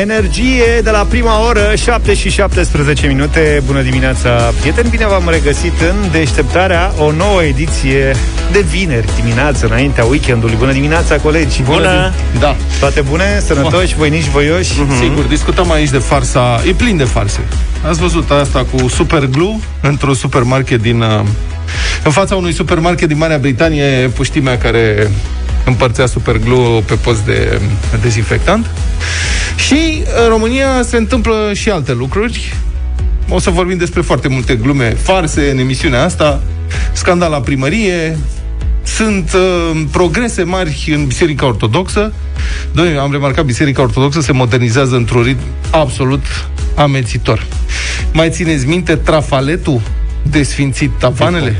Energie de la prima oră, 7 și 17 minute. Bună dimineața, prieteni! Bine v-am regăsit în deșteptarea o nouă ediție de vineri dimineață, înaintea weekendului. Bună dimineața, colegi! Bună! Da. Toate bune? Sănătoși? Voinici, voioși? Mm-hmm. Sigur, discutăm aici de farsa... E plin de farse. Ați văzut asta cu Superglue într-un supermarket din... Uh, în fața unui supermarket din Marea Britanie, puștimea care împărțea Superglue pe post de dezinfectant. Și în România se întâmplă și alte lucruri. O să vorbim despre foarte multe glume farse în emisiunea asta. Scandal la primărie, sunt uh, progrese mari în Biserica Ortodoxă. Noi am remarcat, Biserica Ortodoxă se modernizează într-un ritm absolut amețitor. Mai țineți minte trafaletul desfințit tavanele?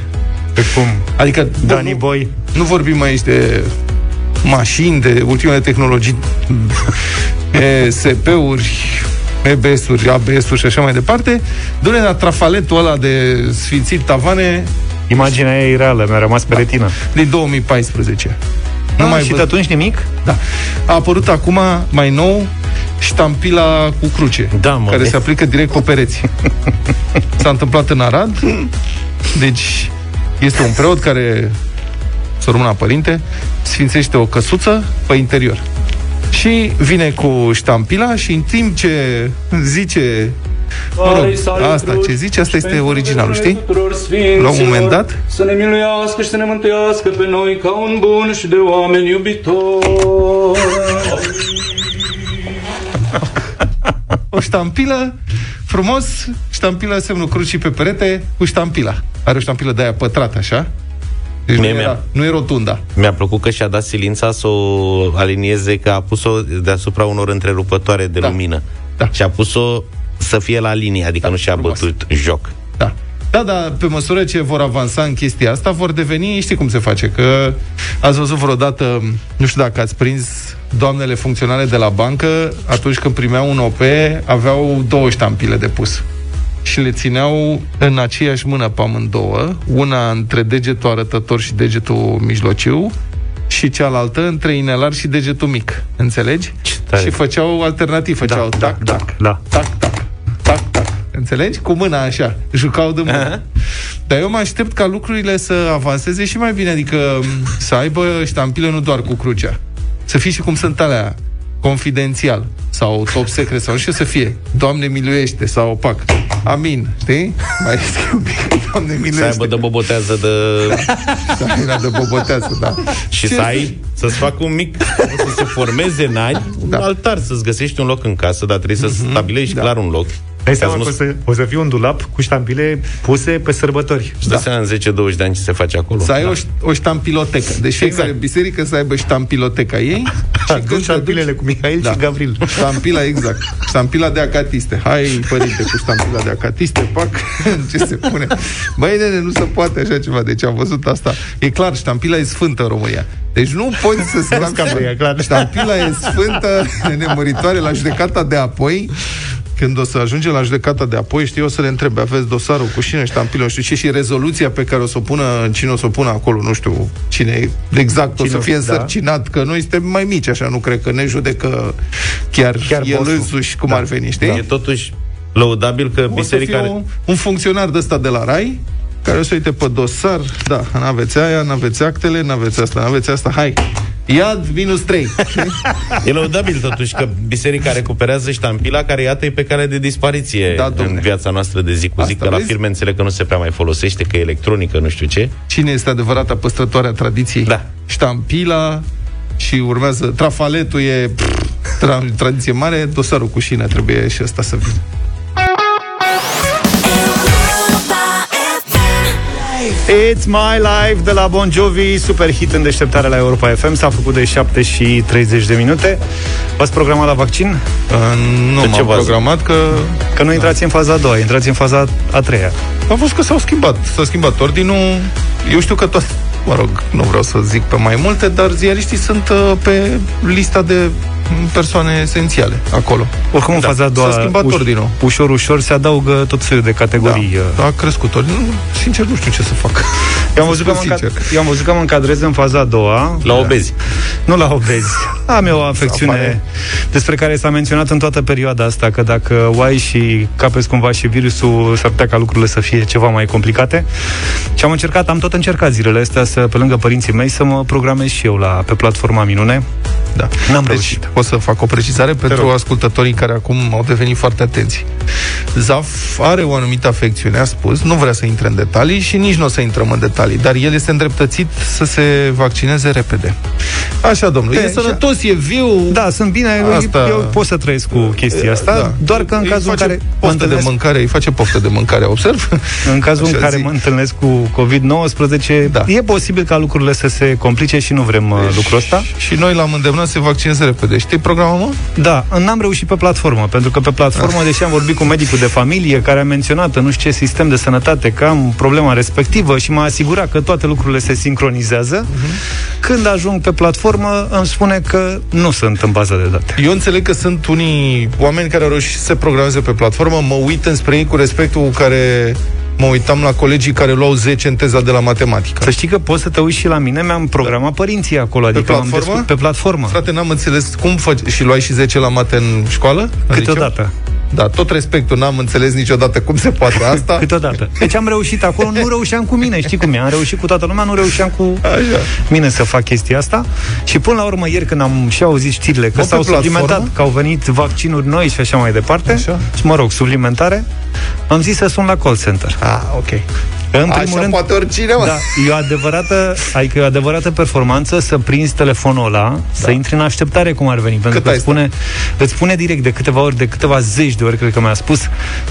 Pe cum? Adică Dani Boy. Nu vorbim aici de mașini, de ultimele tehnologii, SP-uri, EBS-uri, ABS-uri și așa mai departe. Dune la trafaletul ăla de sfințit tavane Imaginea e reală, mi-a rămas pe da. retină. Din 2014. Nu mai și de atunci nimic? Da. A apărut acum, mai nou, ștampila cu cruce, da, mă, care de... se aplică direct pe pereți. S-a întâmplat în Arad, deci este un preot care, să rămână părinte, sfințește o căsuță pe interior. Și vine cu ștampila și în timp ce zice Mă rog, asta ce zice, asta este originalul, știi? La un moment dat Să ne miluiască și să ne mântuiască pe noi Ca un bun și de oameni iubitor O ștampilă frumos, ștampila semnul crucii pe perete cu ștampila. Are o ștampilă de aia pătrată, așa? Deci nu, era, nu e rotunda. Mi-a plăcut că și-a dat silința să o alinieze, că a pus-o deasupra unor întrerupătoare de Da. lumină. Da. Și a pus-o să fie la linie, adică Da, nu și-a frumos. bătut joc. Da. Da, dar pe măsură ce vor avansa în chestia asta, vor deveni, știi cum se face, că ați văzut vreodată, nu știu dacă ați prins doamnele funcționale de la bancă, atunci când primeau un OP, aveau două ștampile de pus. Și le țineau în aceeași mână pe amândouă, una între degetul arătător și degetul mijlociu, și cealaltă între inelar și degetul mic. Înțelegi? Ce tare. Și făceau alternativ, făceau Da, tac, da, tac, da. tac, tac, tac, tac. Înțelegi? Cu mâna așa. Jucau de mână. Aha. Dar eu mă aștept ca lucrurile să avanseze și mai bine, adică m, să aibă ștampile nu doar cu crucea. Să fie și cum sunt alea confidențial sau top secret sau nu știu să fie. Doamne miluiește sau opac. Amin. Știi? Mai este un pic. Doamne Să miluiește. aibă de bobotează de... Da, era de boboteasă, da. și Ce să ai, să-ți facă un mic, să se formeze în ani, un Da. altar, să-ți găsești un loc în casă, dar trebuie să stabilești Da. clar un loc. Dai Ca seama să că nu o să, o să fie un dulap cu ștampile puse pe sărbători. Îți dai seama în 10-20 de ani ce se face acolo. Să ai o, o ștampilotecă. Deci fiecare Exact. biserică să aibă ștampiloteca ei. și Aduci când te ștampilele duci- cu Mihail și Gavril. Ștampila, exact. Ștampila de acatiste. Hai, părinte, cu ștampila de acatiste, pac, ce se pune. Băi, nene, nu se poate așa ceva. Deci am văzut asta. E clar, ștampila e sfântă în România. Deci nu poți să scapi. scapă ea, clar. Ștampila e sfântă, nemuritoare la judecata de apoi. Când o să ajunge la judecata de apoi, știi, o să le întrebe, aveți dosarul cu cine, ștampilă, nu știu ce, și rezoluția pe care o să o pună, cine o să o pună acolo, nu știu cine exact Cine o să o- fie da. însărcinat, că noi suntem mai mici, așa, nu cred că ne judecă chiar, Chiar chiar el bossul. însuși cum Da. ar veni, știi? E totuși lăudabil că O să biserica... fie un, un funcționar de ăsta de la RAI, care o să uite pe dosar, da, n-aveți aia, n-aveți actele, n-aveți asta, n-aveți asta, hai, iad minus 3. E lăudabil totuși că biserica recuperează ștampila care iată e pe cale de dispariție Da, în domne. viața noastră de zi cu zi, Asta că la vezi? firme înțeleg că nu se prea mai folosește, că e electronică, nu știu ce. Cine este adevărata păstrătoare a tradiției? Da. Ștampila și urmează trafaletul e pff, tra- tradiție mare, dosarul cu șină trebuie și ăsta să vină. It's My Life de la Bon Jovi, super hit în deșteptarea la Europa FM. S-a făcut de 7 și 30 de minute. V-ați programat la vaccin? Uh, nu Pe ce m-am bază? programat că Că nu intrați în faza a doua, intrați în faza a treia. am văzut că s-au schimbat. S-a schimbat ordinul. Eu știu că toate mă rog, nu vreau să zic pe mai multe, dar ziariștii sunt uh, pe lista de persoane esențiale acolo. Oricum, în Da, faza a doua, s-a schimbat ordinul. ușor, ușor se adaugă tot felul de categorii. uh, Da, a crescut ordinul. Nu, Sincer, nu știu ce să fac. Eu am, văzut că mă Sincer. încad- eu am văzut că mă încadrez în faza a doua. La obezi. Nu la obezi. Am eu o afecțiune apare. despre care s-a menționat în toată perioada asta, că dacă o ai și capeți cumva și virusul, s-ar putea ca lucrurile să fie ceva mai complicate. Și am încercat, am tot încercat zilele astea să, pe lângă părinții mei, să mă programez și eu la, pe platforma Minune. Da. N-am deci, reușit. o să fac o precizare pentru rog. ascultătorii care acum au devenit foarte atenți. Zaf are o anumită afecțiune, a spus, nu vrea să intre în detalii și nici nu o să intrăm în detalii, dar el este îndreptățit să se vaccineze repede. Așa, domnule, E, e sănătos, e viu. Da, sunt bine, Asta- Asta... eu pot să trăiesc cu chestia asta, Da. da. doar că în Îi cazul în face care mă poftă de întâlnesc, mâncare, îi face poftă de mâncare, observ? în cazul în Așa care zic. mă întâlnesc cu COVID-19, Da. da. e posibil ca lucrurile să se complice și nu vrem deci... lucrul ăsta. Și noi l-am îndemnat să se vaccineze repede. Știi programul, mă? Da, n-am reușit pe platformă, pentru că pe platformă, deși am vorbit cu medicul de familie, care a menționat în nu știu ce sistem de sănătate că am problema respectivă și m-a asigurat că toate lucrurile se sincronizează, când ajung pe platformă îmi spune că nu sunt în baza de date. Eu înțeleg că sunt unii oameni care au reușit să se programeze pe platformă, mă uit înspre ei cu respectul cu care mă uitam la colegii care luau 10 în teza de la matematică. Să știi că poți să te uiți și la mine, mi-am programat părinții acolo, adică m-am platformă? descurc- pe platformă. Frate, n-am înțeles cum faci și luai și 10 la mate în școală? În liceu? Câteodată. Da, tot respectul, n-am înțeles niciodată cum se poate asta. Câteodată. Deci am reușit acolo, nu reușeam cu mine, știi cum e? Am reușit cu toată lumea, nu reușeam cu Așa. mine să fac chestia asta. Și până la urmă, ieri când am și auzit știrile că Mă, pe s-au platformă? suplimentat, că au venit vaccinuri noi și așa mai departe, Așa. și mă rog, suplimentare, am zis să sun la call center. Ah, ok. În primul Așa rând, poate oricine, mă. da, e o adevărată, adică e o adevărată performanță să prinzi telefonul ăla, da. să intri în așteptare cum ar veni, pentru Cât că ai îți spune, îți spune direct de câteva ori, de câteva zeci de ori, cred că mi-a spus,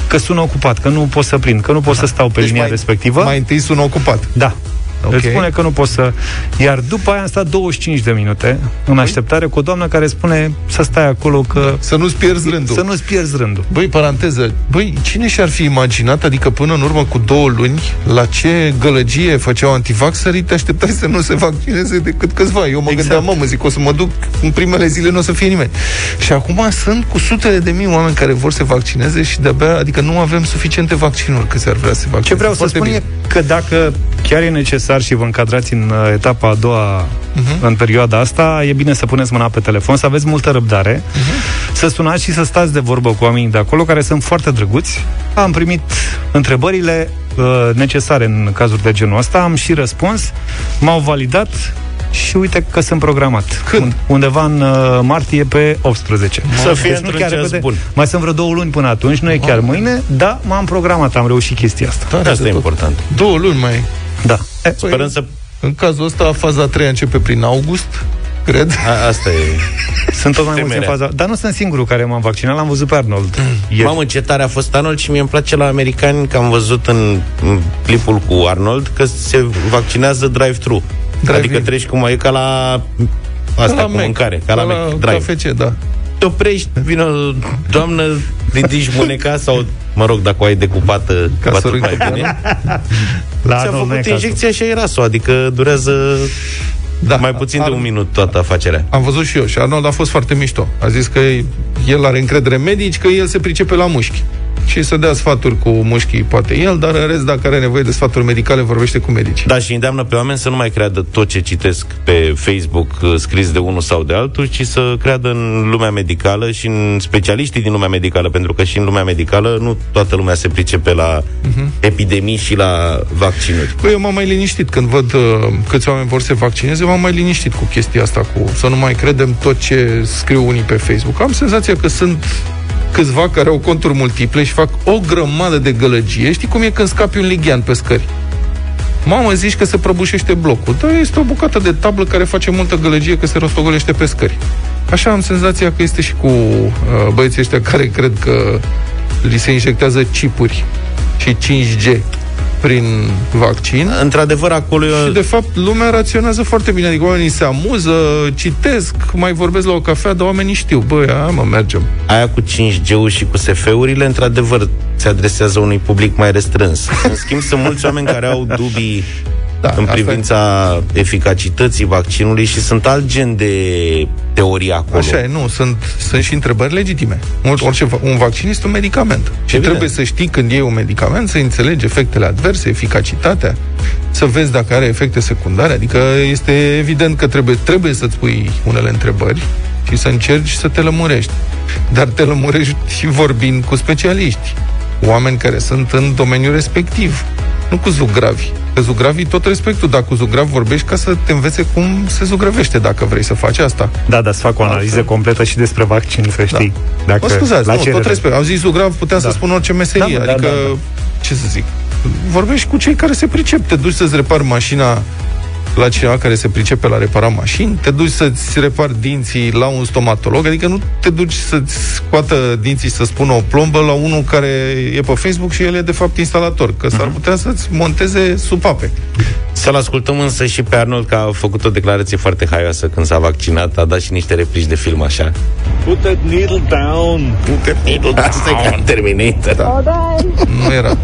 că sună ocupat, că nu pot să prind, că nu pot să stau pe Deci linia mai, respectivă. Mai întâi sună ocupat. Da. Ok. Okay. Îți spune că nu pot să... Iar după aia am stat 25 de minute în așteptare cu o doamnă care spune să stai acolo că... Să nu-ți pierzi rândul. Să nu-ți pierzi rândul. Băi, paranteză, băi, cine și-ar fi imaginat, adică până în urmă cu două luni, la ce gălăgie făceau antivaxării, te așteptai să nu se vaccineze decât câțiva. Eu mă Exact. gândeam, mă, mă zic, o să mă duc în primele zile, nu o să fie nimeni. Și acum sunt cu sutele de mii oameni care vor să se vaccineze și de-abia, adică nu avem suficiente vaccinuri câți ar vrea să se vaccineze. Ce vreau să Foarte spun bine. e că dacă chiar e necesar și vă încadrați în uh, etapa a doua Mhm. în perioada asta, e bine să puneți mâna pe telefon, să aveți multă răbdare, Mhm. să sunați și să stați de vorbă cu oamenii de acolo, care sunt foarte drăguți. Am primit întrebările uh, necesare în cazuri de genul ăsta, am și răspuns, m-au validat și uite că sunt programat. Când? Undeva în uh, martie pe 18. Să fie Deci nu într-un chiar ceas repede. bun. Mai sunt vreo două luni până atunci, nu e chiar mâine, da, m-am programat, am reușit chestia asta. Tare Asta de e tot. important. Două luni mai. Da. E, Sperăm să... În cazul ăsta, faza a treia începe prin august, cred. A, asta e... Sunt tot mai mulți în Temerea. faza. Dar nu sunt singurul care m-am vaccinat, l-am văzut pe Arnold. Ieri. Mamă, ce tare a fost Arnold și mie îmi place la americani că am văzut în, în clipul cu Arnold că se vaccinează drive-thru. Drive-in. Adică treci cum e ca la asta Ca la cu Mac, mâncare, ca la, Mac, drive. KFC, da. Te oprești, vină o doamnă, ridici mâneca sau, mă rog, dacă o ai decupată, Ca va să tot mai râcă, bine. la Ți-a Arnold nu e făcut cazul. injecția și ai ras-o, adică durează Da. mai puțin de Ar- un minut toată afacerea. Am văzut și eu și Arnold a fost foarte mișto. A zis că el are încredere în medici, că el se pricepe la mușchi. Și să dea sfaturi cu mușchii, poate el, dar în rest, dacă are nevoie de sfaturi medicale, vorbește cu medici. Da, și îndeamnă pe oameni să nu mai creadă tot ce citesc pe Facebook uh, scris de unul sau de altul, ci să creadă în lumea medicală și în specialiștii din lumea medicală, pentru că și în lumea medicală nu toată lumea se pricepe la Mhm. epidemii și la vaccinuri. Păi eu m-am mai liniștit când văd uh, câți oameni vor să se vaccineze, m-am mai liniștit cu chestia asta, cu să nu mai credem tot ce scriu unii pe Facebook. Am senzația că sunt câțiva care au conturi multiple și fac o grămadă de gălăgie. Știi cum e când scapi un lighean pe scări? Mamă, zici că se prăbușește blocul. Dar este o bucată de tablă care face multă gălăgie că se rostogolește pe scări. Așa am senzația că este și cu uh, băieții ăștia care cred că li se injectează chipuri și 5G prin vaccin. Într-adevăr, acolo e Și de fapt lumea raționează foarte bine, adică oamenii se amuză, citesc, mai vorbesc la o cafea, dar oamenii știu, băi, a, mă, mergem. aia cu 5G-ul și cu SF-urile, într-adevăr, se adresează unui public mai restrâns. În schimb, sunt mulți oameni care au dubii Da, în asta privința eficacității vaccinului și sunt alt gen de teorii acolo. Așa e, nu, sunt, sunt și întrebări legitime. Or- Orice, va- un vaccin este un medicament. Și Evident. trebuie să știi când iei un medicament, să înțelegi efectele adverse, eficacitatea, să vezi dacă are efecte secundare. Adică este evident că trebuie, trebuie să-ți pui unele întrebări și să încerci să te lămurești. Dar te lămurești și vorbind cu specialiști, oameni care sunt în domeniul respectiv. Nu cu zugravi. Că zugravii tot respectul, dar cu zugravi vorbești ca să te învețe cum se zugrăvește dacă vrei să faci asta. Da, dar să fac o analiză Altfel. completă și despre vaccin, să știi. Dacă, Mă scuzați, la nu, tot cerere. respect. Am zis zugrav, puteam Da. să spun orice meserie. Da, da, adică, da, da. ce să zic, vorbești cu cei care se pricep. Te duci să-ți repari mașina la cineva care se pricepe la repara mașini, te duci să-ți repari dinții la un stomatolog, adică nu te duci să-ți scoată dinții să spună o plombă la unul care e pe Facebook și el e de fapt instalator, că Mhm. s-ar putea să-ți monteze supape. Să-l ascultăm însă și pe Arnold, că a făcut o declarație foarte haioasă când s-a vaccinat, a dat și niște replici de film așa. Put that needle down. Asta e ca Terminator. Da. Hold on. Nu era.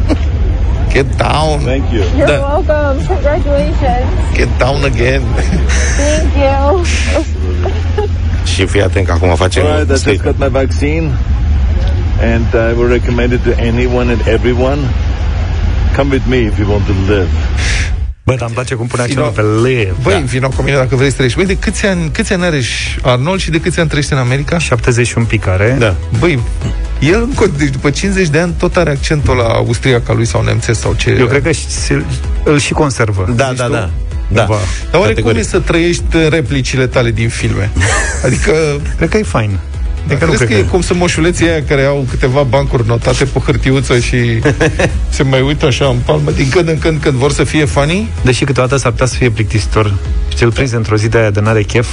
Get down, Thank you. You're Da. welcome. Congratulations. get down again. Thank you. Și fii atent că acum face All right, I just got my vaccine, and I will recommend it to anyone and everyone. Come with me if you want to live. Bă, dar îmi place cum pune Vino- accentul pe live. Băi, da. vino cu mine dacă vrei să trăiești. Băi, de câți ani, câți ani are și Arnold și de câți ani trăiește în America? 71 picare. Da. Băi, el încă, deci după 50 de ani tot are accentul la austriac al lui sau nemțesc sau ce. Eu cred că și, se- îl și conservă. Da, Zici da, tu? da. Da. Cumva. Dar oare cum Categoric. e să trăiești în replicile tale din filme? Adică, Cred că e fain. Da, Adică nu crezi că, cred e cum sunt moșuleții aia care au câteva bancuri notate pe hârtiuță și se mai uită așa în palmă din când în când când vor să fie funny? Deși câteodată s-ar putea să fie plictisitor. Știi, îl prinzi într-o zi de aia de n-are chef.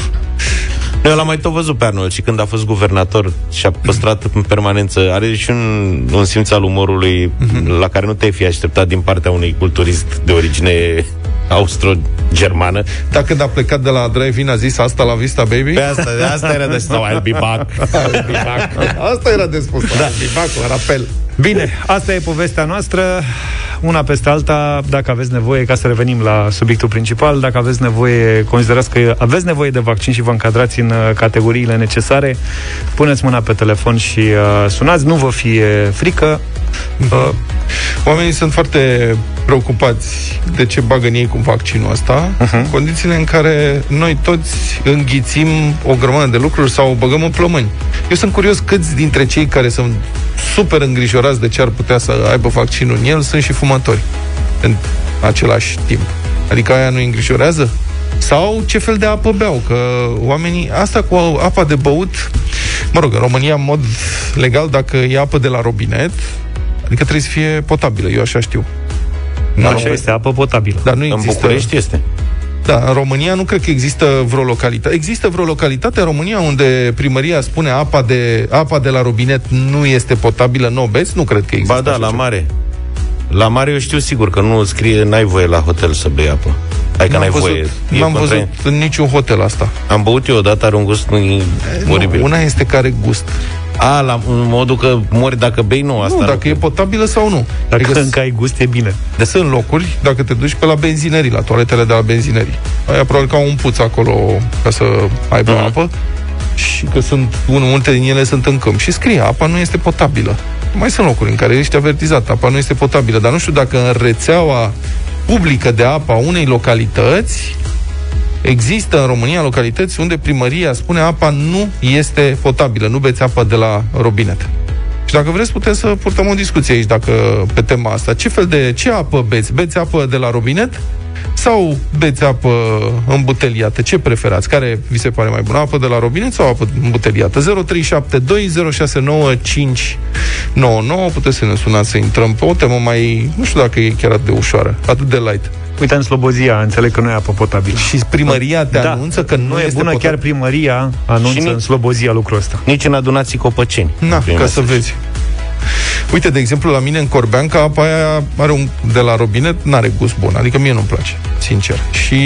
Eu l-am mai tot văzut pe Arnold și când a fost guvernator și a păstrat în permanență, are și un, un simț al umorului la care nu te-ai fi așteptat din partea unui culturist de origine austro-germană. Dacă când a plecat de la drive-in a zis asta la vista, baby? Pe asta, de asta era de sau I'll be back. Asta era de spus. Da. Bivacul, rapel. Bine, asta e povestea noastră, una peste alta, dacă aveți nevoie, ca să revenim la subiectul principal, dacă aveți nevoie, considerați că aveți nevoie de vaccin și vă încadrați în uh, categoriile necesare, puneți mâna pe telefon și uh, sunați, nu vă fie frică. Uh, Oamenii sunt foarte preocupați de ce bagă în ei cu vaccinul ăsta, uh-huh. în condițiile în care noi toți înghițim o grămadă de lucruri sau o băgăm în plămâni. Eu sunt curios câți dintre cei care sunt super îngrijorați de ce ar putea să aibă vaccinul în el sunt și fumători în același timp. Adică aia nu îi îngrijorează? Sau ce fel de apă beau? Că oamenii... Asta cu apa de băut... Mă rog, în România, în mod legal, dacă e apă de la robinet, adică trebuie să fie potabilă, eu așa știu. În așa România- este apă potabilă. Dar nu În există... București este. Da, în România nu cred că există vreo localitate. Există vreo localitate în România unde primăria spune apa de, apa de la robinet nu este potabilă, nu o beți? Nu cred că există. Ba da, așa la ceva. mare. La mare eu știu sigur că nu scrie n-ai voie la hotel să bei apă. Adică N-am n-ai văzut, voie. E n-am contra- văzut în niciun hotel asta. Am băut eu odată, are un gust e oribil. Nu, una este care gust. A, la în modul că mori dacă bei, nu, asta nu, dacă e potabilă sau nu. Dacă Adică încă ai gust, e bine. de sunt locuri, dacă te duci pe la benzinării, la toaletele de la benzinării. Aia probabil că au un puț acolo ca să aibă Mhm. apă și că sunt, un, multe din ele sunt în câmp. Și scrie, apa nu este potabilă. Mai sunt locuri în care ești avertizat, apa nu este potabilă, dar nu știu dacă în rețeaua publică de apă a unei localități Există în România localități unde primăria spune apa nu este potabilă, nu beți apă de la robinet. Și dacă vreți, putem să purtăm o discuție aici dacă pe tema asta. Ce fel de, ce apă beți? Beți apă de la robinet? Sau beți apă îmbuteliată? Ce preferați? Care vi se pare mai bună? Apă de la robinet sau apă îmbuteliată? 0372069599 Puteți să ne sunați să intrăm pe o temă mai... Nu știu dacă e chiar atât de ușoară, atât de light. Uite, în Slobozia, înțeleg că nu e apă potabilă. Și primăria te Da. anunță că nu, nu e este bună, potabilă. chiar primăria anunță Și ni- în Slobozia lucrul ăsta. Nici în adunații copăceni. Na, Prin ca să mesaj. vezi. Uite, de exemplu, la mine în Corbeanca, apa aia are un, de la robinet, n-are gust bun. Adică mie nu-mi place, sincer. Și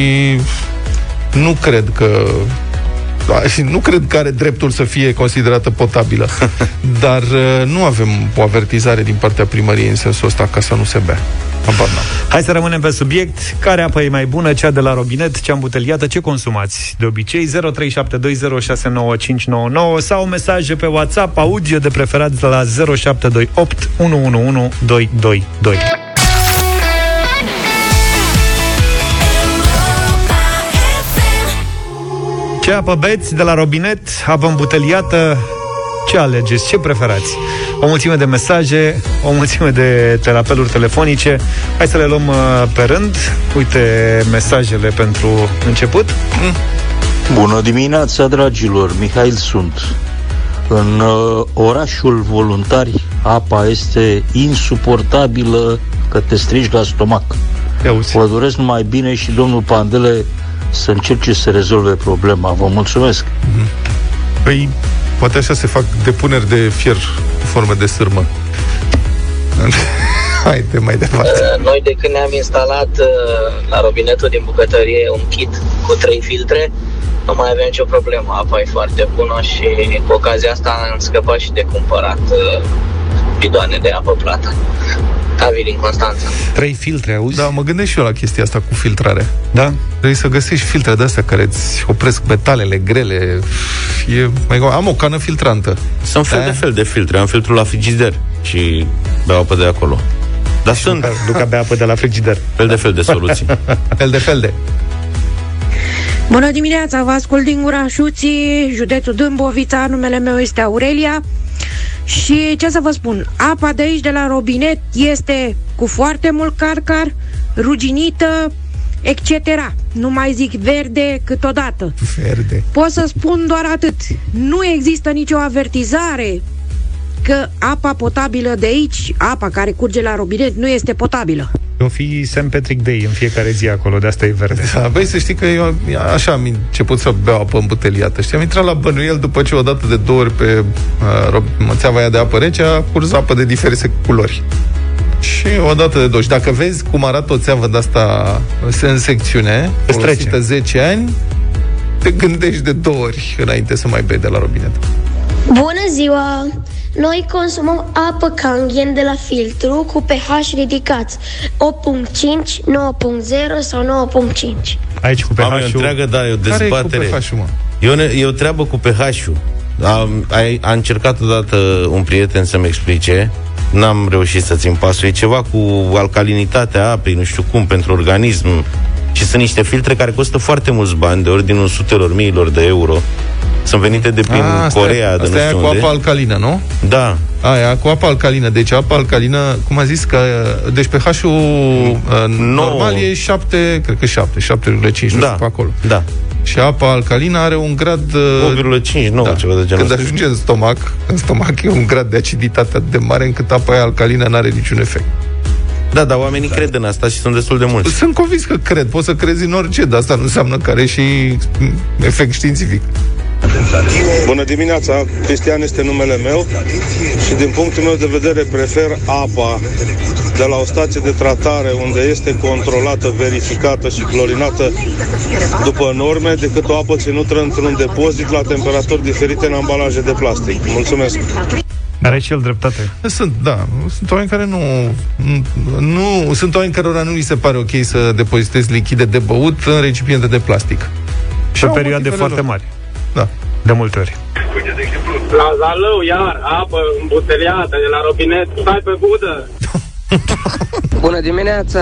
nu cred că da, și nu cred că are dreptul să fie considerată potabilă. Dar uh, nu avem o avertizare din partea primăriei în sensul ăsta ca să nu se bea. Habar n-am. Hai să rămânem pe subiect. Care apă e mai bună, cea de la robinet, cea îmbuteliată? Ce consumați de obicei? 0372069599 sau mesaje pe WhatsApp, audio de preferat de la 0728 111222. Ce apă beți de la robinet? Apă îmbuteliată? Ce alegeți? Ce preferați? O mulțime de mesaje, o mulțime de terapeluri telefonice. Hai să le luăm uh, pe rând. Uite mesajele pentru început. Bună dimineața, dragilor! Mihail sunt. În uh, orașul voluntari, apa este insuportabilă că te strici la stomac. Ia uzi. Vă doresc numai bine și domnul Pandele să încerce să rezolve problema. Vă mulțumesc! Păi, poate așa se fac depuneri de fier în formă de sârmă. Haide, mai departe. Noi de când ne-am instalat uh, la robinetul din bucătărie un kit cu trei filtre, nu mai avem nicio problemă. Apa e foarte bună și cu ocazia asta am scăpat și de cumpărat uh, bidoane de apă plată. Avi din Constanța. Trei filtre, auzi? Da, mă gândesc și eu la chestia asta cu filtrare. Da? Trebuie să găsești filtre de-astea care îți opresc metalele grele. E mai Am o cană filtrantă. Sunt fel Da. de fel de filtre. Am filtrul la frigider și beau apă de acolo. Dar sunt Duc abia apă de la frigider. fel de fel de soluții. Fel de fel de. Bună dimineața, vă ascult din gura Șuții, județul Dâmbovița, numele meu este Aurelia și ce să vă spun, apa de aici de la robinet este cu foarte mult carcar, ruginită, etc. Nu mai zic verde câteodată. Verde. Pot să spun doar atât. Nu există nicio avertizare că apa potabilă de aici, apa care curge la robinet, nu este potabilă. O fi St. Patrick Day în fiecare zi acolo, de asta e verde. Da, băi, să știi că eu așa am început să beau apă îmbuteliată. Știi, am intrat la bănuiel după ce odată de două ori pe uh, rob- mățeava aia de apă rece a curs apă de diverse culori. Și odată de două. Și dacă vezi cum arată o țeavă de asta în secțiune, Îți trece. folosită 10 ani, te gândești de două ori înainte să mai bei de la robinet. Bună ziua! Noi consumăm apă Kangen de la filtru cu pH ridicat 8.5, 9.0 sau 9.5. Aici cu Am o pH-ul. întreagă, da, e o Care e cu dezbatere. pH-ul, mă? E o, ne- e o treabă cu pH-ul. A, a, a încercat odată un prieten să-mi explice, n-am reușit să țin pasul, e ceva cu alcalinitatea apei, nu știu cum, pentru organism. Și sunt niște filtre care costă foarte mulți bani, de ordinul sutelor miilor de euro. Sunt venite de prin A, asta Corea, e, de asta nu e știu cu unde. apă alcalină, nu? Da, Aia, cu apă alcalină. Deci apa alcalină, cum a zis, că... Deci pH-ul uh, normal e 7, cred că 7, 7,5, nu da, știu, pe acolo. da. Și apa alcalină are un grad... uh, 8,5, nu, da. ceva de genul Când ăsta. ajunge în stomac, în stomac e un grad de aciditate atât de mare încât apa aia alcalină nu are niciun efect. Da, dar oamenii cred în asta și sunt destul de mulți. Sunt convins că cred, poți să crezi în orice, dar asta nu înseamnă că are și efect științific. Bună dimineața, Cristian este numele meu și din punctul meu de vedere prefer apa de la o stație de tratare unde este controlată, verificată și clorinată după norme decât o apă ținută într-un depozit la temperaturi diferite în ambalaje de plastic. Mulțumesc! Are și el dreptate. Sunt, da. Sunt oameni care nu, nu... Sunt oameni cărora nu li se pare ok să depozitezi lichide de băut în recipiente de plastic. Și au o perioade motivele foarte lor. mari. Da. De multe ori. La Zalău, iar, apă îmbuteliată de la robinet, stai pe budă. Bună dimineața!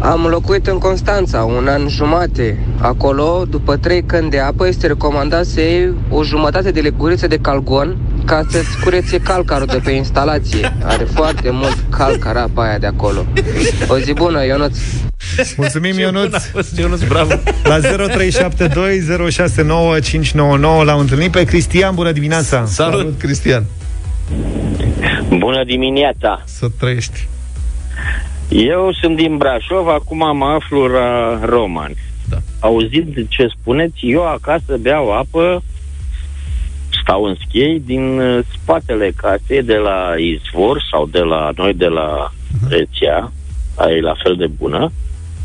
Am locuit în Constanța un an jumate. Acolo, după trei căni de apă, este recomandat să iei o jumătate de leguriță de calgon ca să-ți curețe calcarul de pe instalație. Are foarte mult calcar apa aia de acolo. O zi bună, Ionuț! Mulțumim, Ionuț. Ionuț, bravo. La 0372069599 l-am întâlnit pe Cristian. Bună dimineața! Salut! Salut, Cristian. Bună dimineața! Să trăiești. Eu sunt din Brașov, acum mă aflu la Roman. Da. Auzind ce spuneți, eu acasă beau apă, stau în schiei, din uh, spatele casei, de la izvor sau de la noi, de la rețea, aia e la fel de bună,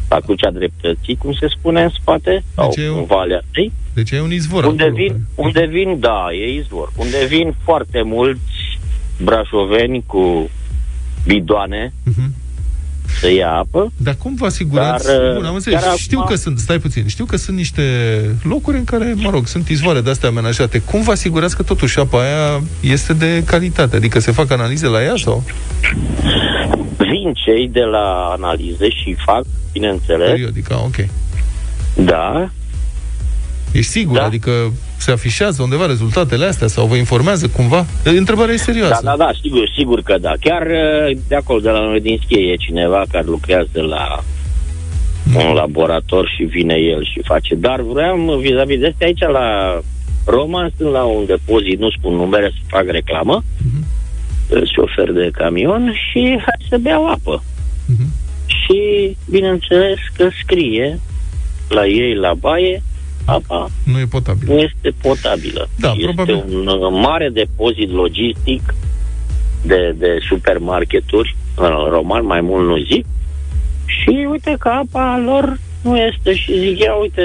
la Crucea Dreptății, cum se spune în spate, sau Deci e un- în Valea ei, Deci e un izvor unde acolo. vin, unde vin, da, e izvor, unde vin foarte mulți brașoveni cu bidoane Mhm. Să ia apă. Dar cum vă asigurați? Dar, Bun, am înțeles. chiar Știu acum- că sunt, stai puțin, știu că sunt niște locuri în care, mă rog, sunt izvoare de astea amenajate. Cum vă asigurați că totuși apa aia este de calitate? Adică se fac analize la ea sau? Vin cei de la analize și fac, bineînțeles, Periodic, ah, ok. da, Ești sigur? Da. Adică se afișează undeva rezultatele astea sau vă informează cumva? Întrebarea e da, serioasă. da, da, sigur, sigur că da. Chiar uh, de acolo, de la noi din schie, e cineva care lucrează la un laborator și vine el și face. Dar vreau, vis-a-vis de astea, aici la Roman, sunt la un depozit, nu spun numere, să fac reclamă, uh, șofer de camion și hai să beau apă. Și, bineînțeles, că scrie la ei la baie, apa Nu e potabil. nu este potabilă. Da, este probabil. un uh, mare depozit logistic de, de supermarketuri în roman, mai mult nu zic. Și uite că apa lor nu este și zic, ia uite,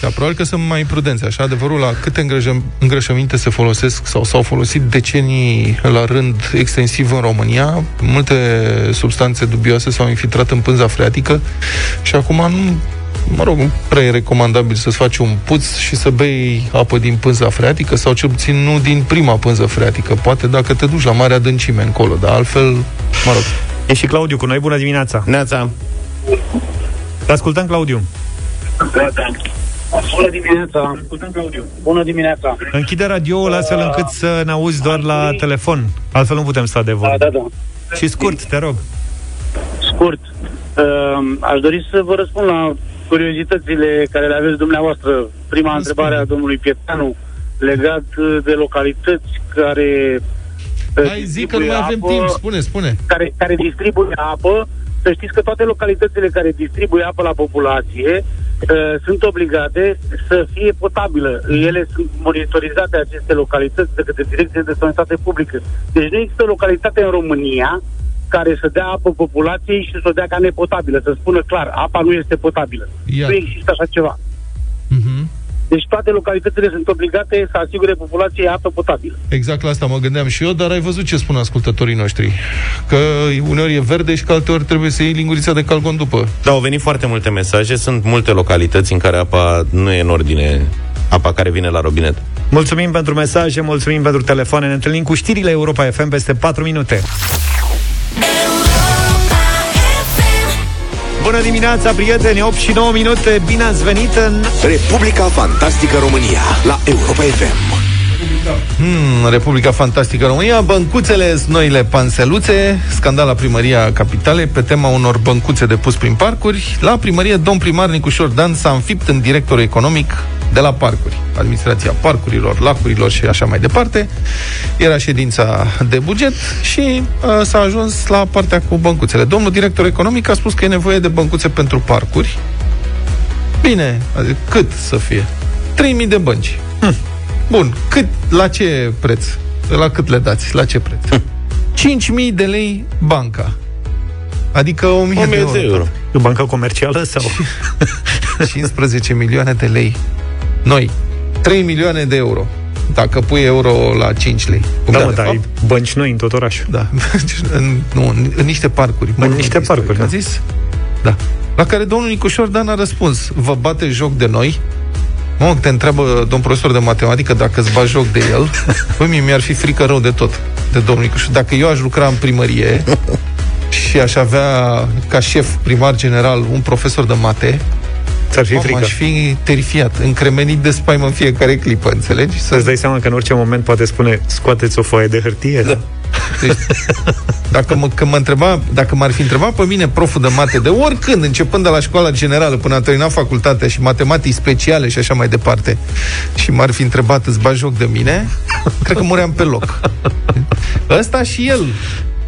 Da, probabil că sunt mai prudenți. Așa, adevărul la câte îngrăjăm, îngrășăminte se folosesc sau s-au folosit decenii la rând extensiv în România, multe substanțe dubioase s-au infiltrat în pânza freatică și acum nu mă rog, nu prea e recomandabil să-ți faci un puț și să bei apă din pânza freatică sau cel puțin nu din prima pânză freatică. Poate dacă te duci la mare adâncime încolo, dar altfel, mă rog. E și Claudiu cu noi, bună dimineața! Neața! Te ascultăm, Claudiu. Bună dimineața! Bună dimineața! Închide radioul astfel încât să ne auzi doar la telefon. Altfel nu putem sta de Da, vorbă. da, da. Și scurt, te rog. Scurt. Uh, aș dori să vă răspund la curiozitățile care le aveți dumneavoastră. Prima întrebare a domnului Pietanu legat uh, de localități care uh, Hai, zi că nu distribuie mai avem apă, timp. Spune, spune. Care, care distribuie apă. Să știți că toate localitățile care distribuie apă la populație uh, sunt obligate să fie potabilă. Ele sunt monitorizate aceste localități de către Direcția de Sănătate Publică. Deci nu există localitate în România care să dea apă populației și să o dea ca nepotabilă, să spună clar, apa nu este potabilă. Ia. Nu există așa ceva. Mhm. Deci toate localitățile sunt obligate să asigure populației apă potabilă. Exact la asta mă gândeam și eu, dar ai văzut ce spun ascultătorii noștri. Că uneori e verde și că alteori trebuie să iei lingurița de calgon după. Da, au venit foarte multe mesaje. Sunt multe localități în care apa nu e în ordine, apa care vine la robinet. Mulțumim pentru mesaje, mulțumim pentru telefoane. Ne întâlnim cu știrile Europa FM peste 4 minute. Bună dimineața, prieteni! 8 și 9 minute. Bine ați venit în... Republica Fantastică România la Europa FM. Hmm, Republica Fantastică România, băncuțele, noile panseluțe, scandal la primăria Capitalei pe tema unor băncuțe de pus prin parcuri. La primărie, domn primar Nicușor Dan s-a înfipt în directorul economic de la parcuri, administrația parcurilor, lacurilor și așa mai departe. Era ședința de buget și uh, s-a ajuns la partea cu băncuțele. Domnul director economic a spus că e nevoie de băncuțe pentru parcuri. Bine, adică cât să fie? 3000 de bănci. Hm. Bun, cât, la ce preț? La cât le dați? La ce preț? 5.000 de lei banca. Adică 1.000 de 1000 de euro. euro. E banca comercială sau... 15 milioane de lei. Noi, 3 milioane de euro. Dacă pui euro la 5 lei. Cum Da, de mă, dar fapt? ai bănci noi în tot orașul. Da. în, nu, în, în niște parcuri. În niște parcuri, A da. zis? Da. La care domnul Nicușor Dan a răspuns, vă bate joc de noi? Mă, te întreabă domn profesor de matematică dacă îți bagi joc de el. Păi mie mi-ar fi frică rău de tot, de domnul Nicușor. Dacă eu aș lucra în primărie și aș avea ca șef primar general un profesor de mate, Ți-ar fi mamă, frică. aș fi terifiat, încremenit de spaimă în fiecare clipă, înțelegi? Să-ți dai seama că în orice moment poate spune scoateți o foaie de hârtie. Da. Deci, dacă, mă, că mă întreba, dacă m-ar fi întrebat pe mine proful de mate de oricând, începând de la școala generală până a terminat facultatea și matematici speciale și așa mai departe, și m-ar fi întrebat, îți bagi joc de mine, cred că muream pe loc. Ăsta și el,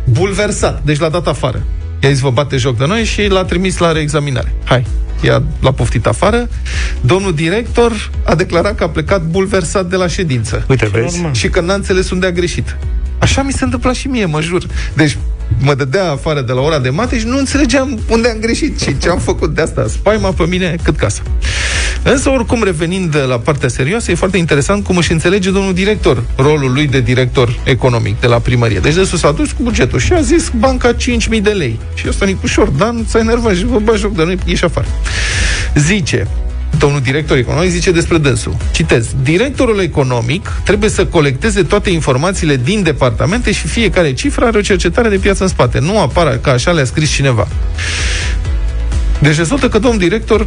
bulversat, deci l-a dat afară. I-a zis, vă bate joc de noi și l-a trimis la reexaminare. Hai, i-a, l-a poftit afară. Domnul director a declarat că a plecat bulversat de la ședință. Uite, vezi? Și că n-a înțeles unde a greșit. Așa mi se întâmpla și mie, mă jur. Deci mă dădea afară de la ora de mate și nu înțelegeam unde am greșit și ce am făcut de asta. Spaima pe mine cât casa. Însă, oricum, revenind la partea serioasă, e foarte interesant cum își înțelege domnul director rolul lui de director economic de la primărie. Deci, de sus a dus cu bugetul și a zis banca 5.000 de lei. Și ăsta Nicușor, Dan, s-a enervat și vă bagi joc de noi, ieși afară. Zice, domnul director economic zice despre dânsul. Citez. Directorul economic trebuie să colecteze toate informațiile din departamente și fiecare cifră are o cercetare de piață în spate. Nu apară ca așa le-a scris cineva. Deci rezultă că domnul director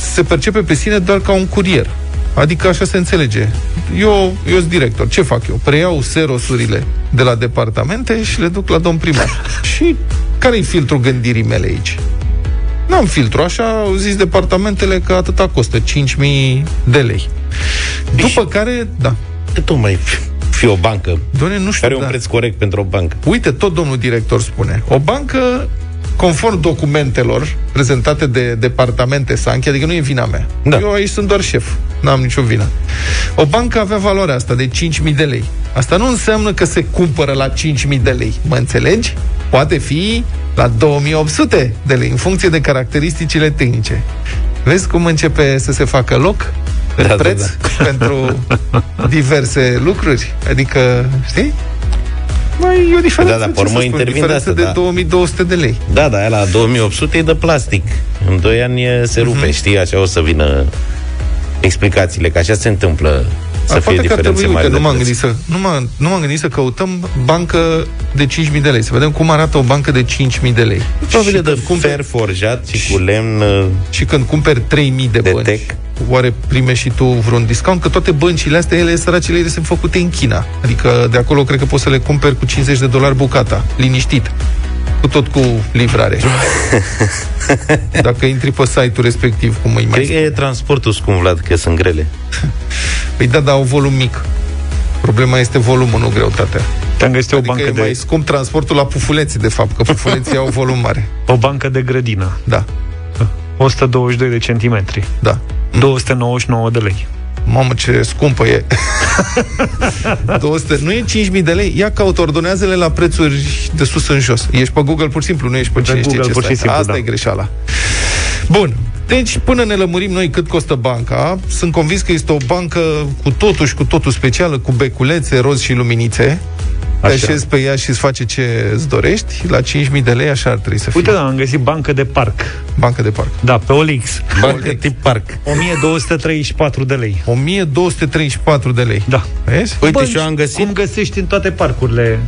se percepe pe sine doar ca un curier. Adică așa se înțelege. Eu, eu sunt director. Ce fac eu? Preiau serosurile de la departamente și le duc la domn primar. și care-i filtrul gândirii mele aici? N-am filtru, așa au zis departamentele că atâta costă, 5.000 de lei. După care, da. Cât o mai fi o bancă? Doamne, nu știu, Care e un da. preț corect pentru o bancă? Uite, tot domnul director spune. O bancă, conform documentelor prezentate de departamente Sanchi, adică nu e vina mea. Da. Eu aici sunt doar șef, n-am nicio vină. O bancă avea valoarea asta de 5.000 de lei. Asta nu înseamnă că se cumpără la 5.000 de lei. Mă înțelegi? Poate fi la 2.800 de lei, în funcție de caracteristicile tehnice. Vezi cum începe să se facă loc în Da, da, preț da. pentru diverse lucruri? Adică, știi? Mai e o diferență. Da, da, ce pe urmă să spun, intervin de diferență asta, de da. 2200 de lei. Da, da, aia la 2800 e de plastic. În 2 ani e- se rupe, Mhm. știi? Așa o să vină explicațiile, că așa se întâmplă să A, fie poate că ar diferențe trebui, mari uite, de nu m-am, preț. gândit să, nu, m-am, nu m-am gândit să căutăm bancă de 5.000 de lei. Să vedem cum arată o bancă de 5.000 de lei. Probabil Și de când cumperi- fer forjat și cu lemn uh, Și când cumperi 3.000 de, de bănci, tec. oare primești și tu vreun discount? Că toate băncile astea, ele, săracele, ele sunt făcute în China. Adică de acolo cred că poți să le cumperi cu 50 de dolari bucata, liniștit. Cu tot cu livrare. Dacă intri pe site-ul respectiv, cum îi mai Cred că e transportul scump, Vlad, că sunt grele. Păi da, dar au volum mic. Problema este volumul, nu greutatea. Te-am găsit o Adică bancă e de mai scump transportul la pufuleții, de fapt, că pufuleții au volum mare. o bancă de grădină. Da, 122 de centimetri. da. 299 de lei. Mamă, ce scumpă e. 200, nu e 5.000 de lei? Ia caut ordonezele la prețuri de sus în jos. Ești pe Google pur și simplu, nu ești pe, Pe cine știe Google, ce pur și stai. simplu, Asta da. e greșeala. Bun. Deci, până ne lămurim noi cât costă banca, sunt convins că este o bancă cu totul și cu totul specială, cu beculețe, roz și luminițe. Te Așa. așezi pe ea și îți face ce îți dorești. La 5.000 de lei așa ar trebui să fie. Uite, da, am găsit bancă de parc. Bancă de parc. Da, pe OLX. Bancă tip parc. 1234 de lei. 1234 de lei. Da. Vezi? Uite, Bănci, și eu am găsit Cum găsești în toate parcurile.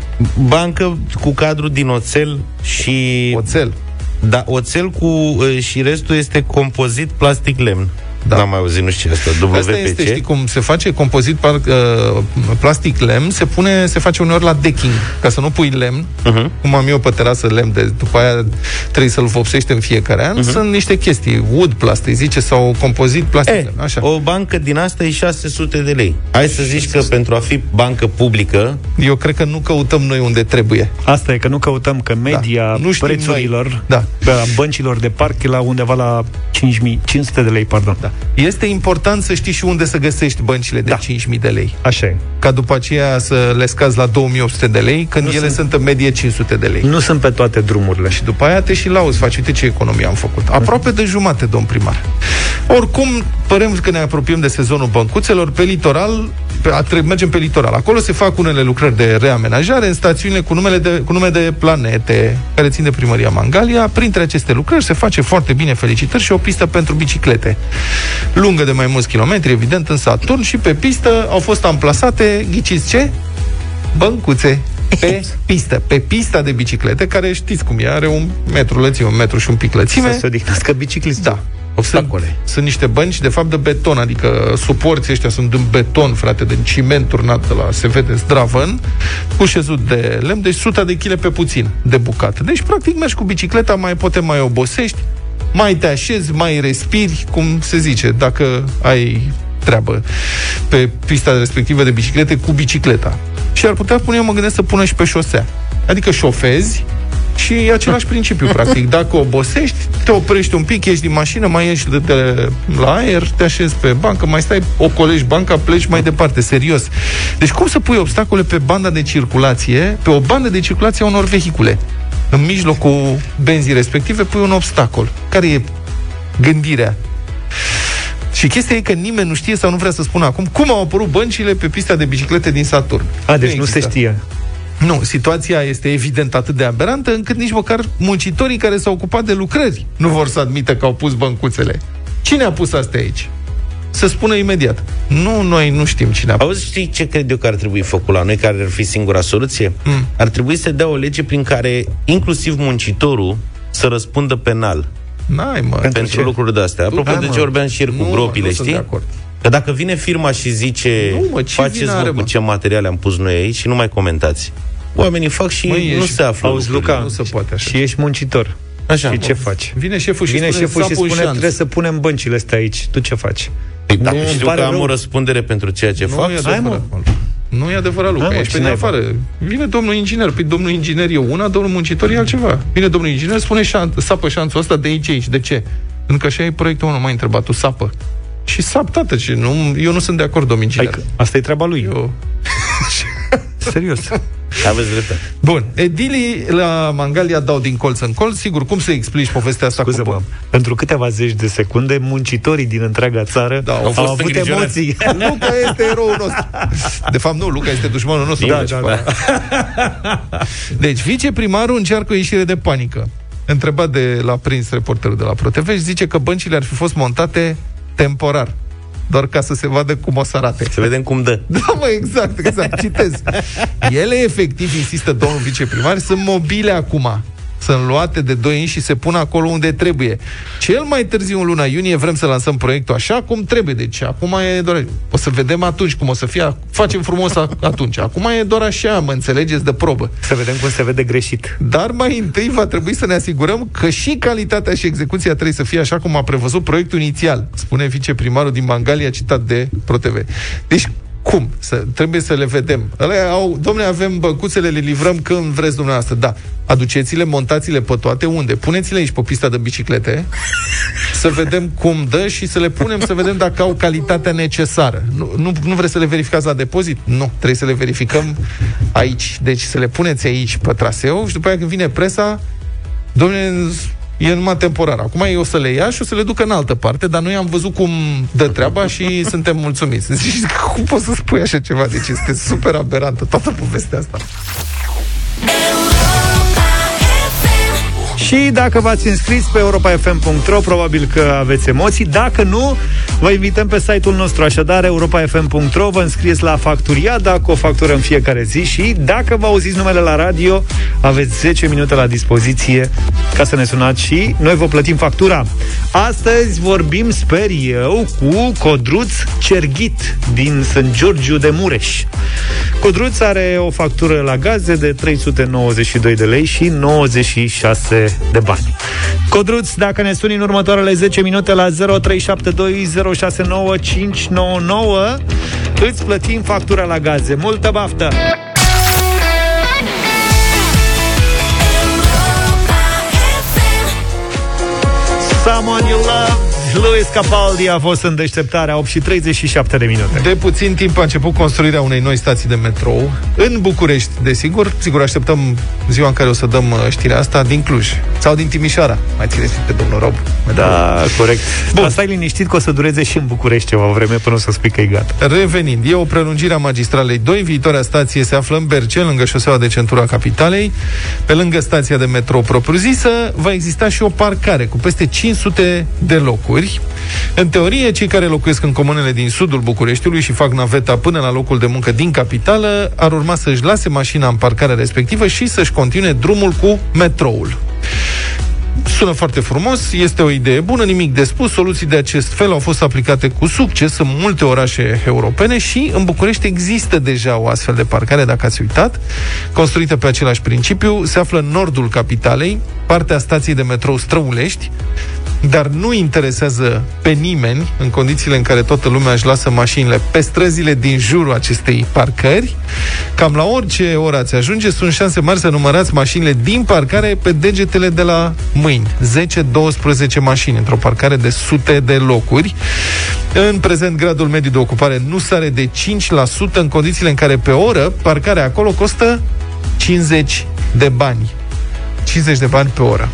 bancă cu cadru din oțel și... Oțel. Da, oțel cu... uh, și restul este compozit plastic lemn. Da. N-am mai auzit, nu știu asta, Asta este, știi WPC. cum se face compozit par, uh, plastic lemn, se pune, se face uneori la decking, ca să nu pui lemn, Uh-huh. cum am eu pe terasă lemn, de, după aia trebuie să-l vopsești în fiecare an, Mhm. sunt niște chestii, wood plastic, zice, sau compozit plastic E, lemn, așa. o bancă din asta e 600 de lei. Hai să zici că pentru a fi bancă publică, Eu cred că nu căutăm noi unde trebuie. Asta e că nu căutăm că media Da. Nu știm prețurilor noi. Da. pe a băncilor de parc e la undeva la 5500 de lei, pardon. Da. Este important să știi și unde să găsești băncile de Da. 5.000 de lei. Așa e. Ca după aceea să le scazi la 2800 de lei, când Nu ele sunt- sunt în medie 500 de lei. Nu sunt pe toate drumurile. Și după aia te și lauzi, faci, uite ce economie am făcut. Aproape de jumate, domn primar. Oricum, părem că ne apropiem de sezonul băncuțelor, pe litoral, pe, a, tre- mergem pe litoral. Acolo se fac unele lucrări de reamenajare în stațiunile cu, numele de, cu nume de planete, care țin de primăria Mangalia. Printre aceste lucrări se face foarte bine, felicitări, și o pistă pentru biciclete. Lungă de mai mulți kilometri, evident, în Saturn și pe pistă au fost amplasate, ghiciți ce? Băncuțe pe pistă, pe pista de biciclete, care știți cum e, are un metru lățime, un metru și un pic lățime. Să se odihnească biciclistul. Da. Obstacole. Sunt, sunt niște bănci, de fapt, de beton, adică suporții ăștia sunt în beton, frate, de ciment turnat de la, se vede, zdravăn, cu șezut de lemn, deci 100 de kg pe puțin de bucată. Deci, practic, mergi cu bicicleta, mai poate mai obosești, mai te așezi, mai respiri, cum se zice, dacă ai treabă pe pista respectivă de biciclete cu bicicleta. Și ar putea pune, eu mă gândesc să pună și pe șosea. Adică șofezi și e același principiu, practic. Dacă obosești, te oprești un pic, ieși din mașină, mai ieși de, de la aer, te așezi pe bancă, mai stai, ocolești banca, pleci mai departe, serios. Deci cum să pui obstacole pe banda de circulație, pe o bandă de circulație a unor vehicule? În mijlocul benzii respective pui un obstacol. Care e gândirea? Și chestia e că nimeni nu știe sau nu vrea să spună acum cum au apărut băncile pe pista de biciclete din Saturn. A, deci nu se există. știe. Nu, situația este evident atât de aberantă încât nici măcar muncitorii care s-au ocupat de lucrări nu vor să admită că au pus băncuțele. Cine a pus astea aici? Să spună imediat. Nu, noi nu știm cine a pus. Auzi, știi ce cred eu că ar trebui făcut la noi, care ar fi singura soluție? Mm. Ar trebui să dea o lege prin care inclusiv muncitorul să răspundă penal N-ai, mă. pentru, ce? lucruri de astea. Apropo Da, de mă. ce vorbeam și ieri cu Nu, gropile, nu sunt știi? de acord. Că dacă vine firma și zice Nu, mă, ce faceți vină are, vă cu mă?" ce materiale am pus noi aici și nu mai comentați. Oamenii fac și Măi, nu ești- se află Auzi, lucrurile. Luca, Nu se poate așa. și ești muncitor. Așa. Și ce faci? Vine șeful și Vine spune, șeful și "Sapă un spune, șanț." trebuie să punem băncile astea aici. Tu ce faci? Păi dacă Nu, îmi știu pare că am rău. o răspundere pentru ceea ce Nu fac, e Hai, adevărat, mă. mă. Nu e adevărat, Luca. Hai, mă, Ești pe ce de naiba? afară. Vine domnul inginer. Păi domnul inginer e una, domnul muncitor e altceva. Vine domnul inginer, spune șan, sapă șanțul ăsta de aici, aici. De ce? Pentru că așa e proiectul ăla, m-a întrebat, tu sapă. Și sap, tată, ce? Nu, eu nu sunt de acord, domnul inginer. Adică, asta e treaba lui. Eu... Serios. Aveți dreptate. Bun, edilii la Mangalia dau din colț în colț. Sigur, cum să explici povestea asta cu Scuze-mă, pentru câteva zeci de secunde, muncitorii din întreaga țară Da, au au, fost avut îngrijorați. emoții. Luca este eroul nostru. De fapt, nu, Luca este dușmanul nostru. Da, Deci, da, da. Deci, viceprimarul încearcă o ieșire de panică. Întrebat de la prins reporterul de la ProTV și zice că băncile ar fi fost montate temporar. Doar ca să se vadă cum o să arate. Să vedem cum dă. Da, mă, exact, exact, citez. Ele, efectiv, insistă domnul viceprimar, sunt mobile acum. Sunt luate de 2 ani și se pun acolo unde trebuie. Cel mai târziu, în luna iunie, vrem să lansăm proiectul așa cum trebuie. Deci, acum e doar... O să vedem atunci cum o să fie. Facem frumos a- atunci. Acum e doar așa, mă înțelegeți, de probă. Să vedem cum se vede greșit. Dar mai întâi va trebui să ne asigurăm că și calitatea și execuția trebuie să fie așa cum a prevăzut proiectul inițial, spune viceprimarul din Mangalia, citat de ProTV. Deci, cum? Să, trebuie să le vedem. Alea au, domne, avem băcuțele, le livrăm când vreți dumneavoastră. Da. Aduceți-le, montați-le pe toate. Unde? Puneți-le aici pe pista de biciclete, să vedem cum dă și să le punem să vedem dacă au calitatea necesară. Nu, nu, nu vreți să le verificați la depozit? Nu. Trebuie să le verificăm aici. Deci să le puneți aici pe traseu și după aia când vine presa, domne, e numai temporar. Acum eu o să le ia și o să le duc în altă parte, dar noi am văzut cum dă treaba și suntem mulțumiți. Zici, cum poți să spui așa ceva? Deci este super aberantă toată povestea asta. Și dacă v-ați înscris pe europa.fm.ro, probabil că aveți emoții. Dacă nu, vă invităm pe site-ul nostru, așadar europa.fm.ro, vă înscrieți la Facturiada cu o factură în fiecare zi și dacă vă auziți numele la radio, aveți 10 minute la dispoziție ca să ne sunați și noi vă plătim factura. Astăzi vorbim, sper eu, cu Codruț Cerghit din St. Giurgiu de Mureș. Codruț are o factură la gaze de 392 de lei și 96 de bani. Codruț, dacă ne suni în următoarele 10 minute la 0372069599, îți plătim factura la gaze. Multă baftă! Someone You Love Louis Capaldi a fost în deșteptarea 8 și 37 de minute. De puțin timp a început construirea unei noi stații de metrou în București, desigur. Sigur, așteptăm ziua în care o să dăm uh, știrea asta din Cluj sau din Timișoara. Mai țineți de domnul Rob? Da, corect. Bun. Dar stai liniștit că o să dureze și în București ceva vreme până o să spui că e gata. Revenind, e o prelungire a magistralei 2. Viitoarea stație se află în Bercel, lângă șoseaua de centura capitalei. Pe lângă stația de metrou propriu-zisă, va exista și o parcare cu peste 500 de locuri. În teorie, cei care locuiesc în comunele din sudul Bucureștiului și fac naveta până la locul de muncă din capitală ar urma să-și lase mașina în parcarea respectivă și să-și continue drumul cu metroul. Sună foarte frumos, este o idee bună, nimic de spus. Soluții de acest fel au fost aplicate cu succes în multe orașe europene și în București există deja o astfel de parcare, dacă ați uitat, construită pe același principiu. Se află în nordul capitalei, partea stației de metrou Străulești, dar nu interesează pe nimeni în condițiile în care toată lumea își lasă mașinile pe străzile din jurul acestei parcări. Cam la orice oră ați ajunge, sunt șanse mari să numărați mașinile din parcare pe degetele de la mâini. 10-12 mașini într-o parcare de sute de locuri. În prezent, gradul mediu de ocupare nu sare de 5% în condițiile în care pe oră parcarea acolo costă 50 de bani. 50 de bani pe oră.